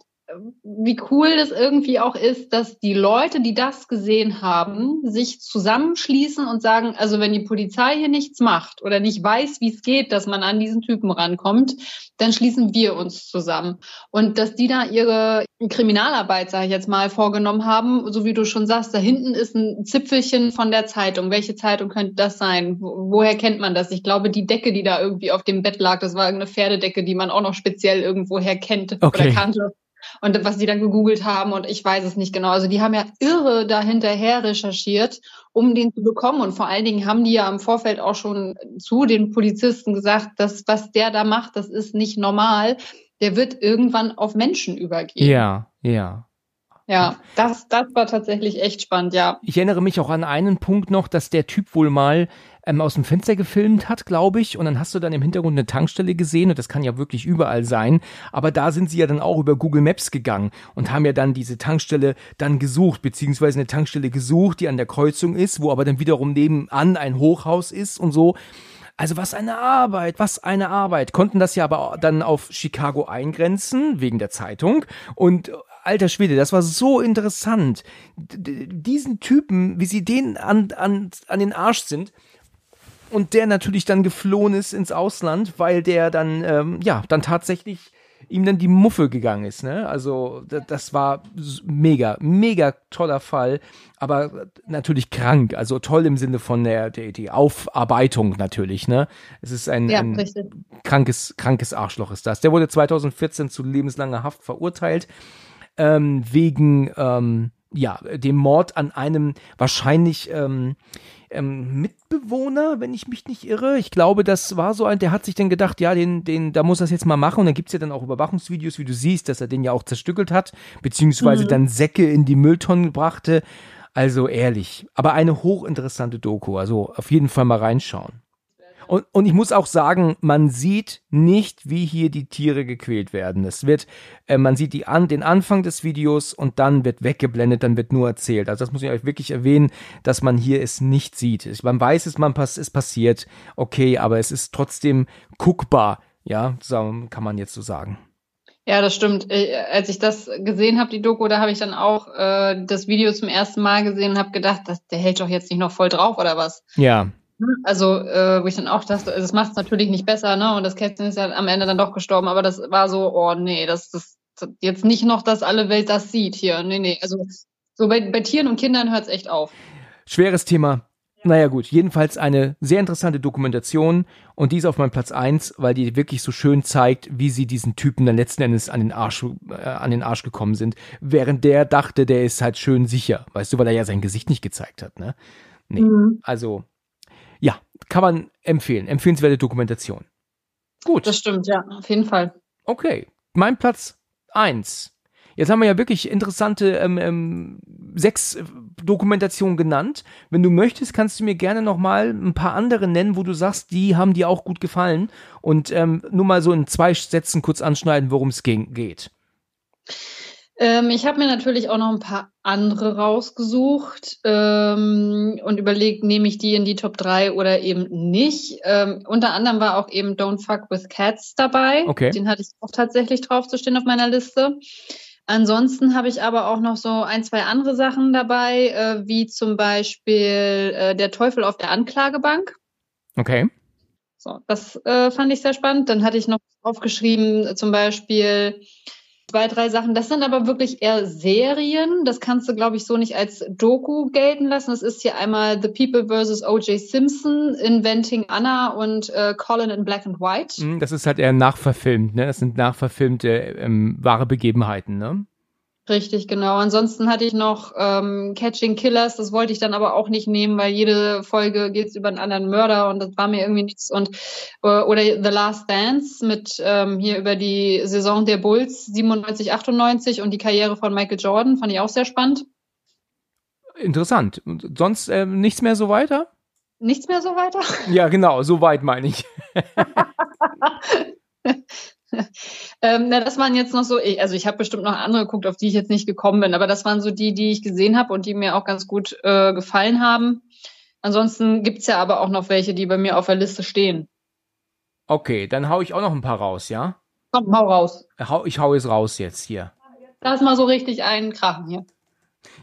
wie cool das irgendwie auch ist, dass die Leute, die das gesehen haben, sich zusammenschließen und sagen, also wenn die Polizei hier nichts macht oder nicht weiß, wie es geht, dass man an diesen Typen rankommt, dann schließen wir uns zusammen. Und dass die da ihre Kriminalarbeit, sage ich jetzt mal, vorgenommen haben, so wie du schon sagst, da hinten ist ein Zipfelchen von der Zeitung. Welche Zeitung könnte das sein? woher kennt man das? Ich glaube, die Decke, die da irgendwie auf dem Bett lag, das war irgendeine Pferdedecke, die man auch noch speziell irgendwoher kennt okay. oder kannte und was die dann gegoogelt haben und ich weiß es nicht genau. Also die haben ja irre dahinterher recherchiert, um den zu bekommen und vor allen Dingen haben die ja im Vorfeld auch schon zu den Polizisten gesagt, dass was der da macht, das ist nicht normal. Der wird irgendwann auf Menschen übergehen. Ja, ja. Ja, das, das war tatsächlich echt spannend, ja. Ich erinnere mich auch an einen Punkt noch, dass der Typ wohl mal ähm, aus dem Fenster gefilmt hat, glaube ich. Und dann hast du dann im Hintergrund eine Tankstelle gesehen und das kann ja wirklich überall sein. Aber da sind sie ja dann auch über Google Maps gegangen und haben ja dann diese Tankstelle dann gesucht, beziehungsweise eine Tankstelle gesucht, die an der Kreuzung ist, wo aber dann wiederum nebenan ein Hochhaus ist und so. Also was eine Arbeit, was eine Arbeit. Konnten das ja aber dann auf Chicago eingrenzen, wegen der Zeitung. Und alter Schwede, das war so interessant. D diesen Typen, wie sie den an, an, an den Arsch sind, und der natürlich dann geflohen ist ins Ausland, weil der dann, ähm, ja, dann tatsächlich ihm dann die Muffe gegangen ist, ne? Also das war mega, mega toller Fall, aber natürlich krank, also toll im Sinne von der, der die Aufarbeitung natürlich, ne? Es ist ein, ja, ein krankes, krankes Arschloch ist das. Der wurde 2014 zu lebenslanger Haft verurteilt ähm, wegen ähm, ja dem Mord an einem wahrscheinlich ähm, ähm, Mitbewohner, wenn ich mich nicht irre. Ich glaube, das war so ein, der hat sich dann gedacht, ja, den, den, da muss das jetzt mal machen. Und dann gibt's ja dann auch Überwachungsvideos, wie du siehst, dass er den ja auch zerstückelt hat, beziehungsweise mhm. dann Säcke in die Mülltonnen brachte. Also ehrlich, aber eine hochinteressante Doku. Also auf jeden Fall mal reinschauen. Und, und ich muss auch sagen, man sieht nicht, wie hier die Tiere gequält werden. Es wird, äh, man sieht die an, den Anfang des Videos und dann wird weggeblendet, dann wird nur erzählt. Also das muss ich euch wirklich erwähnen, dass man hier es nicht sieht. Man weiß es, man pass, es passiert, okay, aber es ist trotzdem guckbar. Ja, so kann man jetzt so sagen. Ja, das stimmt. Äh, als ich das gesehen habe, die Doku, da habe ich dann auch äh, das Video zum ersten Mal gesehen und habe gedacht, das, der hält doch jetzt nicht noch voll drauf oder was? Ja. Also, äh, wo ich dann auch dachte, das macht es natürlich nicht besser, ne? Und das Kätzchen ist ja am Ende dann doch gestorben, aber das war so, oh nee, das ist jetzt nicht noch, dass alle Welt das sieht hier. Nee, nee. Also so bei, bei Tieren und Kindern hört es echt auf. Schweres Thema. Naja gut, jedenfalls eine sehr interessante Dokumentation und die ist auf meinem Platz eins, weil die wirklich so schön zeigt, wie sie diesen Typen dann letzten Endes an den Arsch, äh, an den Arsch gekommen sind, während der dachte, der ist halt schön sicher, weißt du, weil er ja sein Gesicht nicht gezeigt hat, ne? Nee, mhm. also ja, kann man empfehlen. Empfehlenswerte Dokumentation. Gut. Das stimmt, ja, auf jeden Fall. Okay, mein Platz eins. Jetzt haben wir ja wirklich interessante ähm, ähm, sechs äh, Dokumentationen genannt. Wenn du möchtest, kannst du mir gerne noch mal ein paar andere nennen, wo du sagst, die haben dir auch gut gefallen. Und ähm, nur mal so in zwei Sätzen kurz anschneiden, worum es geht. Ähm, ich habe mir natürlich auch noch ein paar andere rausgesucht ähm, und überlegt, nehme ich die in die Top 3 oder eben nicht. Ähm, unter anderem war auch eben Don't Fuck with Cats dabei. Okay. Den hatte ich auch tatsächlich drauf zu stehen auf meiner Liste. Ansonsten habe ich aber auch noch so ein, zwei andere Sachen dabei, äh, wie zum Beispiel äh, Der Teufel auf der Anklagebank. Okay. So, das äh, fand ich sehr spannend. Dann hatte ich noch aufgeschrieben, zum Beispiel zwei, drei Sachen. Das sind aber wirklich eher Serien. Das kannst du, glaube ich, so nicht als Doku gelten lassen. Das ist hier einmal The People vs. O.J. Simpson, Inventing Anna und äh, Colin in Black and White. Hm, das ist halt eher nachverfilmt, ne? Das sind nachverfilmte ähm, wahre Begebenheiten, ne? Richtig, genau. Ansonsten hatte ich noch ähm, Catching Killers, das wollte ich dann aber auch nicht nehmen, weil jede Folge geht über einen anderen Mörder und das war mir irgendwie nichts. Und äh, oder The Last Dance mit ähm, hier über die Saison der Bulls 97, 98 und die Karriere von Michael Jordan, fand ich auch sehr spannend. Interessant. Und sonst äh, nichts mehr so weiter? Nichts mehr so weiter? Ja, genau, so weit meine ich. ähm, na, das waren jetzt noch so, also ich habe bestimmt noch andere geguckt, auf die ich jetzt nicht gekommen bin, aber das waren so die, die ich gesehen habe und die mir auch ganz gut äh, gefallen haben. Ansonsten gibt's ja aber auch noch welche, die bei mir auf der Liste stehen. Okay, dann hau ich auch noch ein paar raus, ja? Komm, hau raus. Ich hau jetzt raus jetzt hier. Lass mal so richtig einen krachen hier.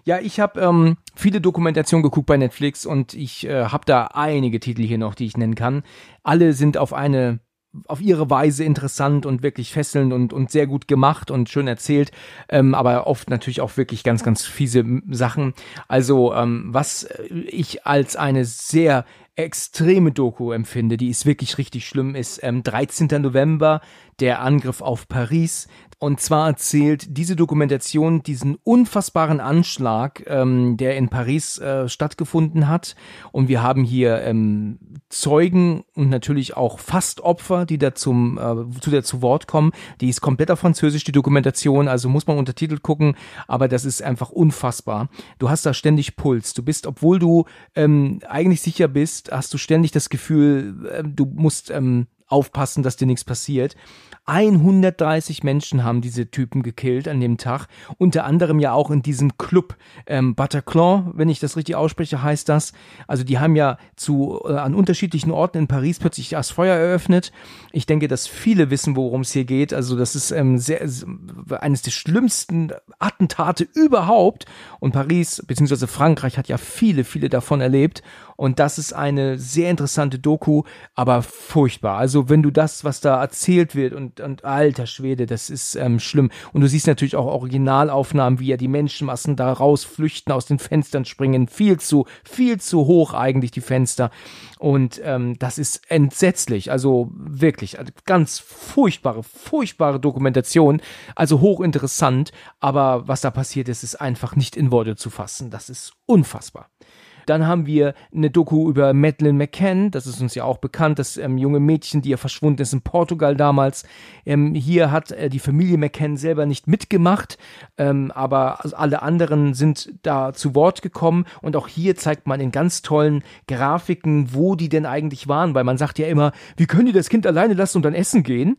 Ja, ich habe ähm, viele Dokumentationen geguckt bei Netflix und ich äh, habe da einige Titel hier noch, die ich nennen kann. Alle sind auf eine auf ihre Weise interessant und wirklich fesselnd und, und sehr gut gemacht und schön erzählt, ähm, aber oft natürlich auch wirklich ganz, ganz fiese Sachen. Also ähm, was ich als eine sehr extreme Doku empfinde, die ist wirklich richtig schlimm, ist ähm, 13. November, der Angriff auf Paris. Und zwar erzählt diese Dokumentation diesen unfassbaren Anschlag, ähm, der in Paris äh, stattgefunden hat. Und wir haben hier ähm, Zeugen und natürlich auch Fastopfer, die da zum, äh, zu der zu Wort kommen. Die ist komplett auf Französisch, die Dokumentation, also muss man untertitelt gucken, aber das ist einfach unfassbar. Du hast da ständig Puls. Du bist, obwohl du ähm, eigentlich sicher bist, hast du ständig das Gefühl, äh, du musst ähm, aufpassen, dass dir nichts passiert. 130 Menschen haben diese Typen gekillt an dem Tag. Unter anderem ja auch in diesem Club ähm, Bataclan, wenn ich das richtig ausspreche, heißt das. Also die haben ja zu äh, an unterschiedlichen Orten in Paris plötzlich das Feuer eröffnet. Ich denke, dass viele wissen, worum es hier geht. Also das ist ähm, sehr, eines der schlimmsten Attentate überhaupt. Und Paris bzw. Frankreich hat ja viele, viele davon erlebt. Und das ist eine sehr interessante Doku, aber furchtbar. Also wenn du das, was da erzählt wird und, und alter Schwede, das ist ähm, schlimm. Und du siehst natürlich auch Originalaufnahmen, wie ja die Menschenmassen da rausflüchten, aus den Fenstern springen. Viel zu, viel zu hoch eigentlich die Fenster. Und ähm, das ist entsetzlich. Also wirklich, also ganz furchtbare, furchtbare Dokumentation. Also hochinteressant. Aber was da passiert ist, ist einfach nicht in Worte zu fassen. Das ist unfassbar. Dann haben wir eine Doku über Madeleine McCann, das ist uns ja auch bekannt, das ähm, junge Mädchen, die ja verschwunden ist in Portugal damals. Ähm, hier hat äh, die Familie McCann selber nicht mitgemacht, ähm, aber alle anderen sind da zu Wort gekommen und auch hier zeigt man in ganz tollen Grafiken, wo die denn eigentlich waren, weil man sagt ja immer, wie können die das Kind alleine lassen und dann essen gehen?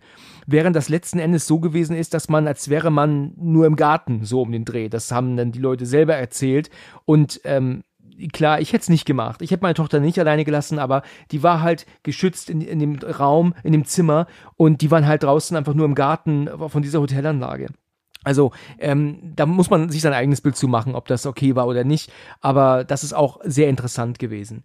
während das letzten Endes so gewesen ist, dass man, als wäre man nur im Garten so um den Dreh. Das haben dann die Leute selber erzählt. Und ähm, klar, ich hätte es nicht gemacht. Ich hätte meine Tochter nicht alleine gelassen, aber die war halt geschützt in, in dem Raum, in dem Zimmer und die waren halt draußen einfach nur im Garten von dieser Hotelanlage. Also ähm, da muss man sich sein eigenes Bild zu machen, ob das okay war oder nicht. Aber das ist auch sehr interessant gewesen.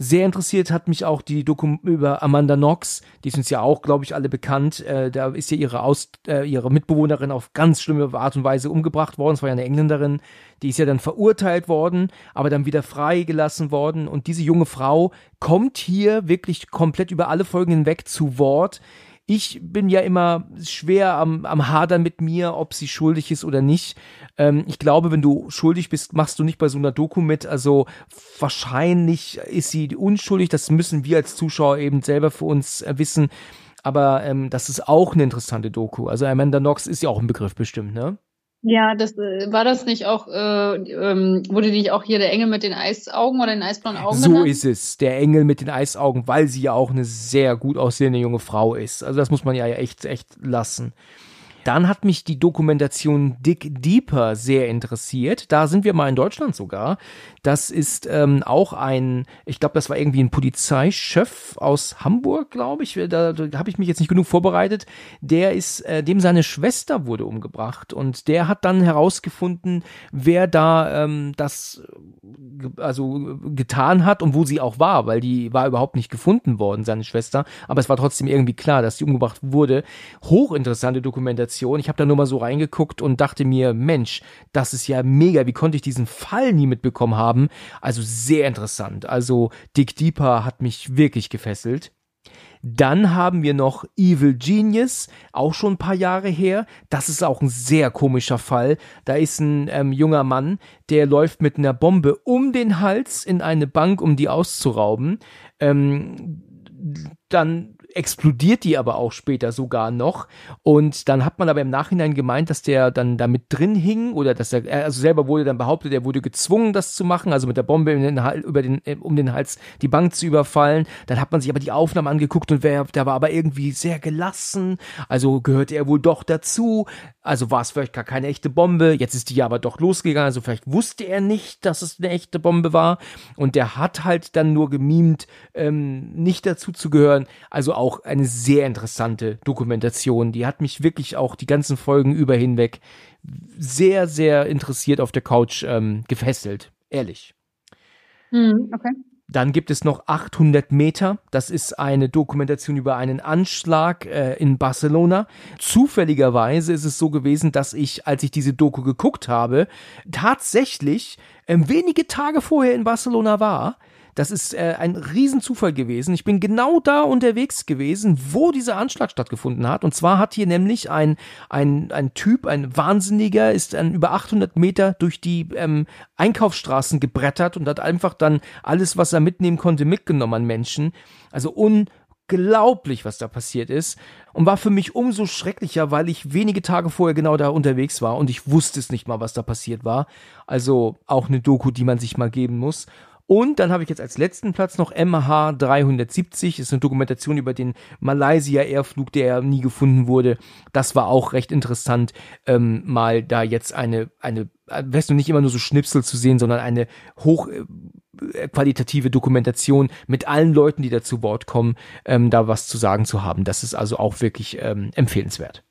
Sehr interessiert hat mich auch die Doku über Amanda Knox, die ist uns ja auch, glaube ich, alle bekannt. Äh, da ist ja ihre, Aus äh, ihre Mitbewohnerin auf ganz schlimme Art und Weise umgebracht worden. Es war ja eine Engländerin, die ist ja dann verurteilt worden, aber dann wieder freigelassen worden. Und diese junge Frau kommt hier wirklich komplett über alle Folgen hinweg zu Wort ich bin ja immer schwer am, am Hadern mit mir, ob sie schuldig ist oder nicht. Ähm, ich glaube, wenn du schuldig bist, machst du nicht bei so einer Doku mit. Also wahrscheinlich ist sie unschuldig. Das müssen wir als Zuschauer eben selber für uns äh, wissen. Aber ähm, das ist auch eine interessante Doku. Also Amanda Knox ist ja auch ein Begriff bestimmt, ne? Ja, das äh, war das nicht auch, äh, ähm, wurde nicht auch hier der Engel mit den Eisaugen oder den eisblauen Augen? So genannt? ist es, der Engel mit den Eisaugen, weil sie ja auch eine sehr gut aussehende junge Frau ist. Also das muss man ja echt, echt lassen. Dann hat mich die Dokumentation Dick Deeper sehr interessiert. Da sind wir mal in Deutschland sogar. Das ist ähm, auch ein, ich glaube, das war irgendwie ein Polizeichef aus Hamburg, glaube ich. Da, da habe ich mich jetzt nicht genug vorbereitet. Der ist, äh, dem seine Schwester wurde umgebracht und der hat dann herausgefunden, wer da ähm, das also getan hat und wo sie auch war, weil die war überhaupt nicht gefunden worden, seine Schwester. Aber es war trotzdem irgendwie klar, dass sie umgebracht wurde. Hochinteressante Dokumentation Dokumentation. Ich habe da nur mal so reingeguckt und dachte mir, Mensch, das ist ja mega. Wie konnte ich diesen Fall nie mitbekommen haben? Also sehr interessant. Also Dick Deeper hat mich wirklich gefesselt. Dann haben wir noch Evil Genius, auch schon ein paar Jahre her. Das ist auch ein sehr komischer Fall. Da ist ein ähm, junger Mann, der läuft mit einer Bombe um den Hals in eine Bank, um die auszurauben. Ähm, dann explodiert die aber auch später sogar noch. Und dann hat man aber im Nachhinein gemeint, dass der dann damit drin hing oder dass er, also selber wurde dann behauptet, er wurde gezwungen, das zu machen, also mit der Bombe den, über den, äh, um den Hals die Bank zu überfallen. Dann hat man sich aber die Aufnahmen angeguckt und wer, der war aber irgendwie sehr gelassen. Also gehörte er wohl doch dazu. Also war es vielleicht gar keine echte Bombe. Jetzt ist die ja aber doch losgegangen. Also vielleicht wusste er nicht, dass es eine echte Bombe war. Und der hat halt dann nur gemimt, ähm, nicht dazu zu gehören. Also auch auch eine sehr interessante Dokumentation. Die hat mich wirklich auch die ganzen Folgen über hinweg sehr, sehr interessiert auf der Couch ähm, gefesselt. Ehrlich. Hm, okay. Dann gibt es noch 800 Meter. Das ist eine Dokumentation über einen Anschlag äh, in Barcelona. Zufälligerweise ist es so gewesen, dass ich, als ich diese Doku geguckt habe, tatsächlich äh, wenige Tage vorher in Barcelona war das ist äh, ein Riesenzufall gewesen. Ich bin genau da unterwegs gewesen, wo dieser Anschlag stattgefunden hat. Und zwar hat hier nämlich ein, ein, ein Typ, ein Wahnsinniger, ist an über 800 Meter durch die ähm, Einkaufsstraßen gebrettert und hat einfach dann alles, was er mitnehmen konnte, mitgenommen an Menschen. Also unglaublich, was da passiert ist. Und war für mich umso schrecklicher, weil ich wenige Tage vorher genau da unterwegs war und ich wusste es nicht mal, was da passiert war. Also auch eine Doku, die man sich mal geben muss. Und dann habe ich jetzt als letzten Platz noch MH 370. Das ist eine Dokumentation über den Malaysia Airflug, der nie gefunden wurde. Das war auch recht interessant, ähm, mal da jetzt eine, eine, weißt du, nicht immer nur so Schnipsel zu sehen, sondern eine hochqualitative äh, Dokumentation mit allen Leuten, die da zu Wort kommen, ähm, da was zu sagen zu haben. Das ist also auch wirklich ähm, empfehlenswert.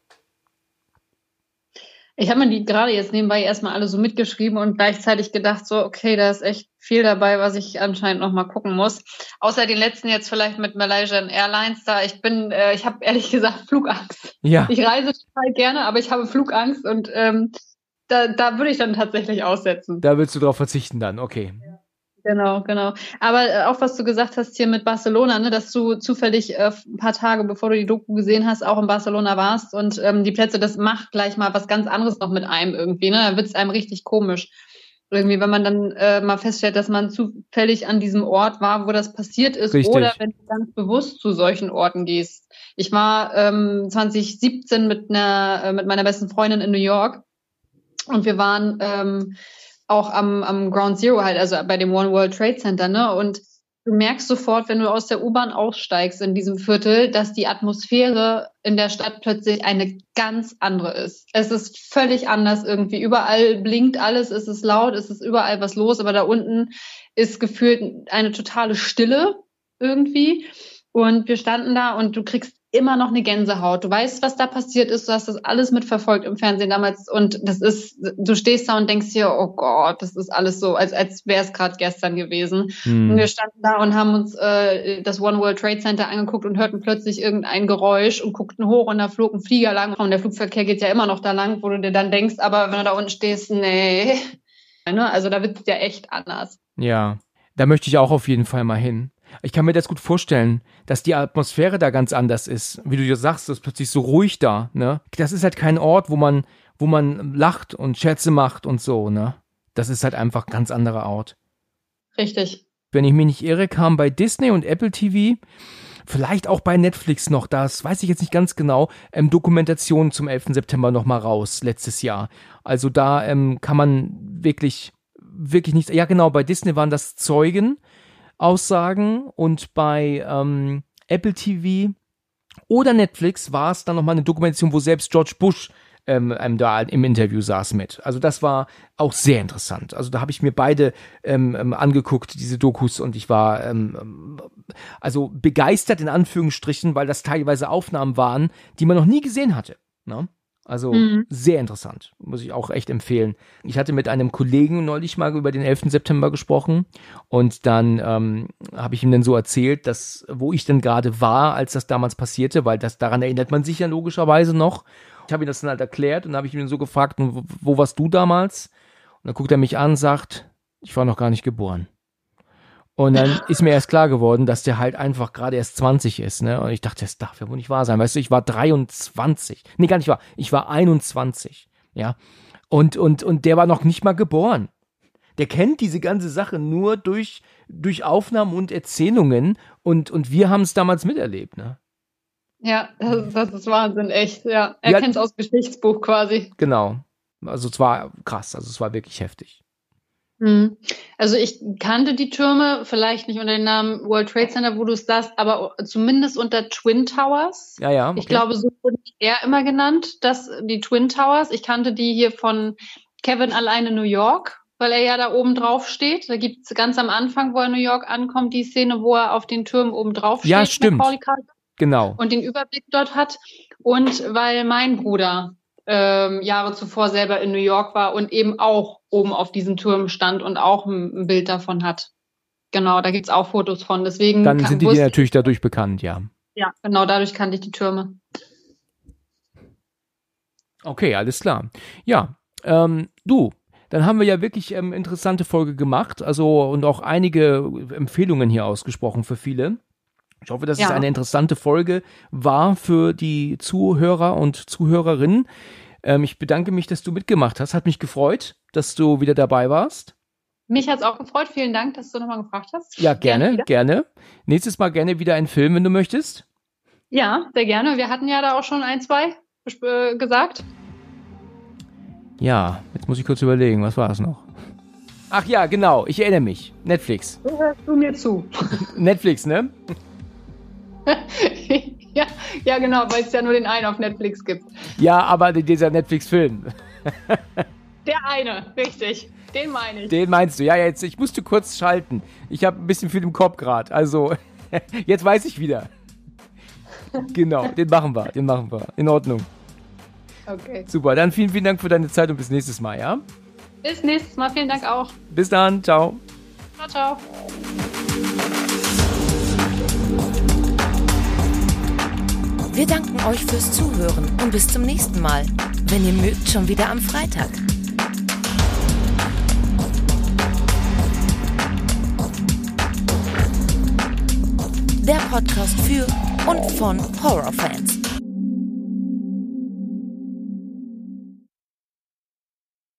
Ich habe mir die gerade jetzt nebenbei erstmal alle so mitgeschrieben und gleichzeitig gedacht, so, okay, da ist echt viel dabei, was ich anscheinend noch mal gucken muss. Außer den letzten jetzt vielleicht mit Malaysian Airlines da. Ich bin, äh, ich habe ehrlich gesagt Flugangst. Ja. Ich reise total gerne, aber ich habe Flugangst und ähm, da, da würde ich dann tatsächlich aussetzen. Da willst du drauf verzichten dann, okay. Genau, genau. Aber äh, auch was du gesagt hast hier mit Barcelona, ne, dass du zufällig äh, ein paar Tage bevor du die Doku gesehen hast, auch in Barcelona warst und ähm, die Plätze, das macht gleich mal was ganz anderes noch mit einem irgendwie. Ne? Da wird es einem richtig komisch. Irgendwie, wenn man dann äh, mal feststellt, dass man zufällig an diesem Ort war, wo das passiert ist, richtig. oder wenn du ganz bewusst zu solchen Orten gehst. Ich war ähm, 2017 mit einer, äh, mit meiner besten Freundin in New York und wir waren ähm, auch am, am Ground Zero halt, also bei dem One World Trade Center, ne? Und du merkst sofort, wenn du aus der U-Bahn aussteigst in diesem Viertel, dass die Atmosphäre in der Stadt plötzlich eine ganz andere ist. Es ist völlig anders irgendwie. Überall blinkt alles, es ist laut, es ist überall was los, aber da unten ist gefühlt eine totale Stille irgendwie. Und wir standen da und du kriegst immer noch eine Gänsehaut. Du weißt, was da passiert ist. Du hast das alles mitverfolgt im Fernsehen damals. Und das ist, du stehst da und denkst dir, oh Gott, das ist alles so, als, als wäre es gerade gestern gewesen. Hm. Und wir standen da und haben uns äh, das One World Trade Center angeguckt und hörten plötzlich irgendein Geräusch und guckten hoch und da flog ein Flieger lang. Und der Flugverkehr geht ja immer noch da lang, wo du dir dann denkst, aber wenn du da unten stehst, nee. Ne? Also da wird es ja echt anders. Ja, da möchte ich auch auf jeden Fall mal hin. Ich kann mir das gut vorstellen, dass die Atmosphäre da ganz anders ist. Wie du dir sagst, das ist plötzlich so ruhig da, ne? Das ist halt kein Ort, wo man, wo man lacht und Scherze macht und so, ne? Das ist halt einfach ein ganz anderer Ort. Richtig. Wenn ich mich nicht irre, kam bei Disney und Apple TV, vielleicht auch bei Netflix noch, das weiß ich jetzt nicht ganz genau, ähm, Dokumentationen zum 11. September nochmal raus, letztes Jahr. Also da ähm, kann man wirklich, wirklich nichts, ja genau, bei Disney waren das Zeugen, Aussagen und bei ähm, Apple TV oder Netflix war es dann nochmal eine Dokumentation, wo selbst George Bush ähm, ähm, da im Interview saß mit. Also das war auch sehr interessant. Also da habe ich mir beide ähm, ähm, angeguckt, diese Dokus, und ich war ähm, ähm, also begeistert in Anführungsstrichen, weil das teilweise Aufnahmen waren, die man noch nie gesehen hatte. Ne? Also mhm. sehr interessant, muss ich auch echt empfehlen. Ich hatte mit einem Kollegen neulich mal über den 11. September gesprochen und dann ähm, habe ich ihm dann so erzählt, dass wo ich denn gerade war, als das damals passierte, weil das daran erinnert man sich ja logischerweise noch. Ich habe ihm das dann halt erklärt und habe ich ihn so gefragt, wo, wo warst du damals? Und dann guckt er mich an, und sagt, ich war noch gar nicht geboren. Und dann ist mir erst klar geworden, dass der halt einfach gerade erst 20 ist, ne? Und ich dachte, das darf ja wohl nicht wahr sein. Weißt du, ich war 23. Nee, gar nicht wahr. Ich war 21. Ja. Und, und, und der war noch nicht mal geboren. Der kennt diese ganze Sache nur durch, durch Aufnahmen und Erzählungen und, und wir haben es damals miterlebt, ne? Ja, das, das ist Wahnsinn, echt, ja. Er ja, kennt es aus Geschichtsbuch quasi. Genau. Also es war krass, also es war wirklich heftig. Mhm. Also ich kannte die Türme, vielleicht nicht unter dem Namen World Trade Center, wo du es sagst, aber zumindest unter Twin Towers. Ja, ja. Okay. Ich glaube, so wurde er immer genannt, dass die Twin Towers. Ich kannte die hier von Kevin alleine New York, weil er ja da oben drauf steht. Da gibt es ganz am Anfang, wo er New York ankommt, die Szene, wo er auf den Türmen oben drauf steht. Ja, stimmt. Genau. Und den Überblick dort hat. Und weil mein Bruder ähm, Jahre zuvor selber in New York war und eben auch oben auf diesen Turm stand und auch ein, Bild davon hat. Genau, da gibt's auch Fotos von. Deswegen Dann kann- sind die dir natürlich dadurch bekannt, ja. Ja, genau, dadurch kannte ich die Türme. Okay, alles klar. Ja, ähm, du, dann haben wir ja wirklich ähm, interessante Folge gemacht, also und auch einige Empfehlungen hier ausgesprochen für viele. Ich hoffe, dass es Ja. eine interessante Folge war für die Zuhörer und Zuhörerinnen. Ähm, ich bedanke mich, dass du mitgemacht hast. Hat mich gefreut, dass du wieder dabei warst. Mich hat's auch gefreut. Vielen Dank, dass du nochmal gefragt hast. Ja, gerne, wieder. gerne. Nächstes Mal gerne wieder einen Film, wenn du möchtest. Ja, sehr gerne. Wir hatten ja da auch schon ein, zwei äh, gesagt. Ja, jetzt muss ich kurz überlegen, was war es noch? Ach ja, genau, ich erinnere mich. Netflix. So hörst du mir zu. Netflix, ne? ja, ja, genau, weil es ja nur den einen auf Netflix gibt. Ja, aber dieser Netflix-Film, Der eine, richtig. Den meine ich. den meinst du. Ja, jetzt, ich musste kurz schalten. Ich habe ein bisschen viel im Kopf gerade. Also, jetzt weiß ich wieder. Genau, den machen wir, den machen wir. In Ordnung. Okay. Super, dann vielen, vielen Dank für deine Zeit und bis nächstes Mal, ja? Bis nächstes Mal. Vielen Dank auch. Bis dann, ciao. Ciao, ciao. Wir danken euch fürs Zuhören und bis zum nächsten Mal. Wenn ihr mögt, schon wieder am Freitag. Der Podcast für und von Horrorfans.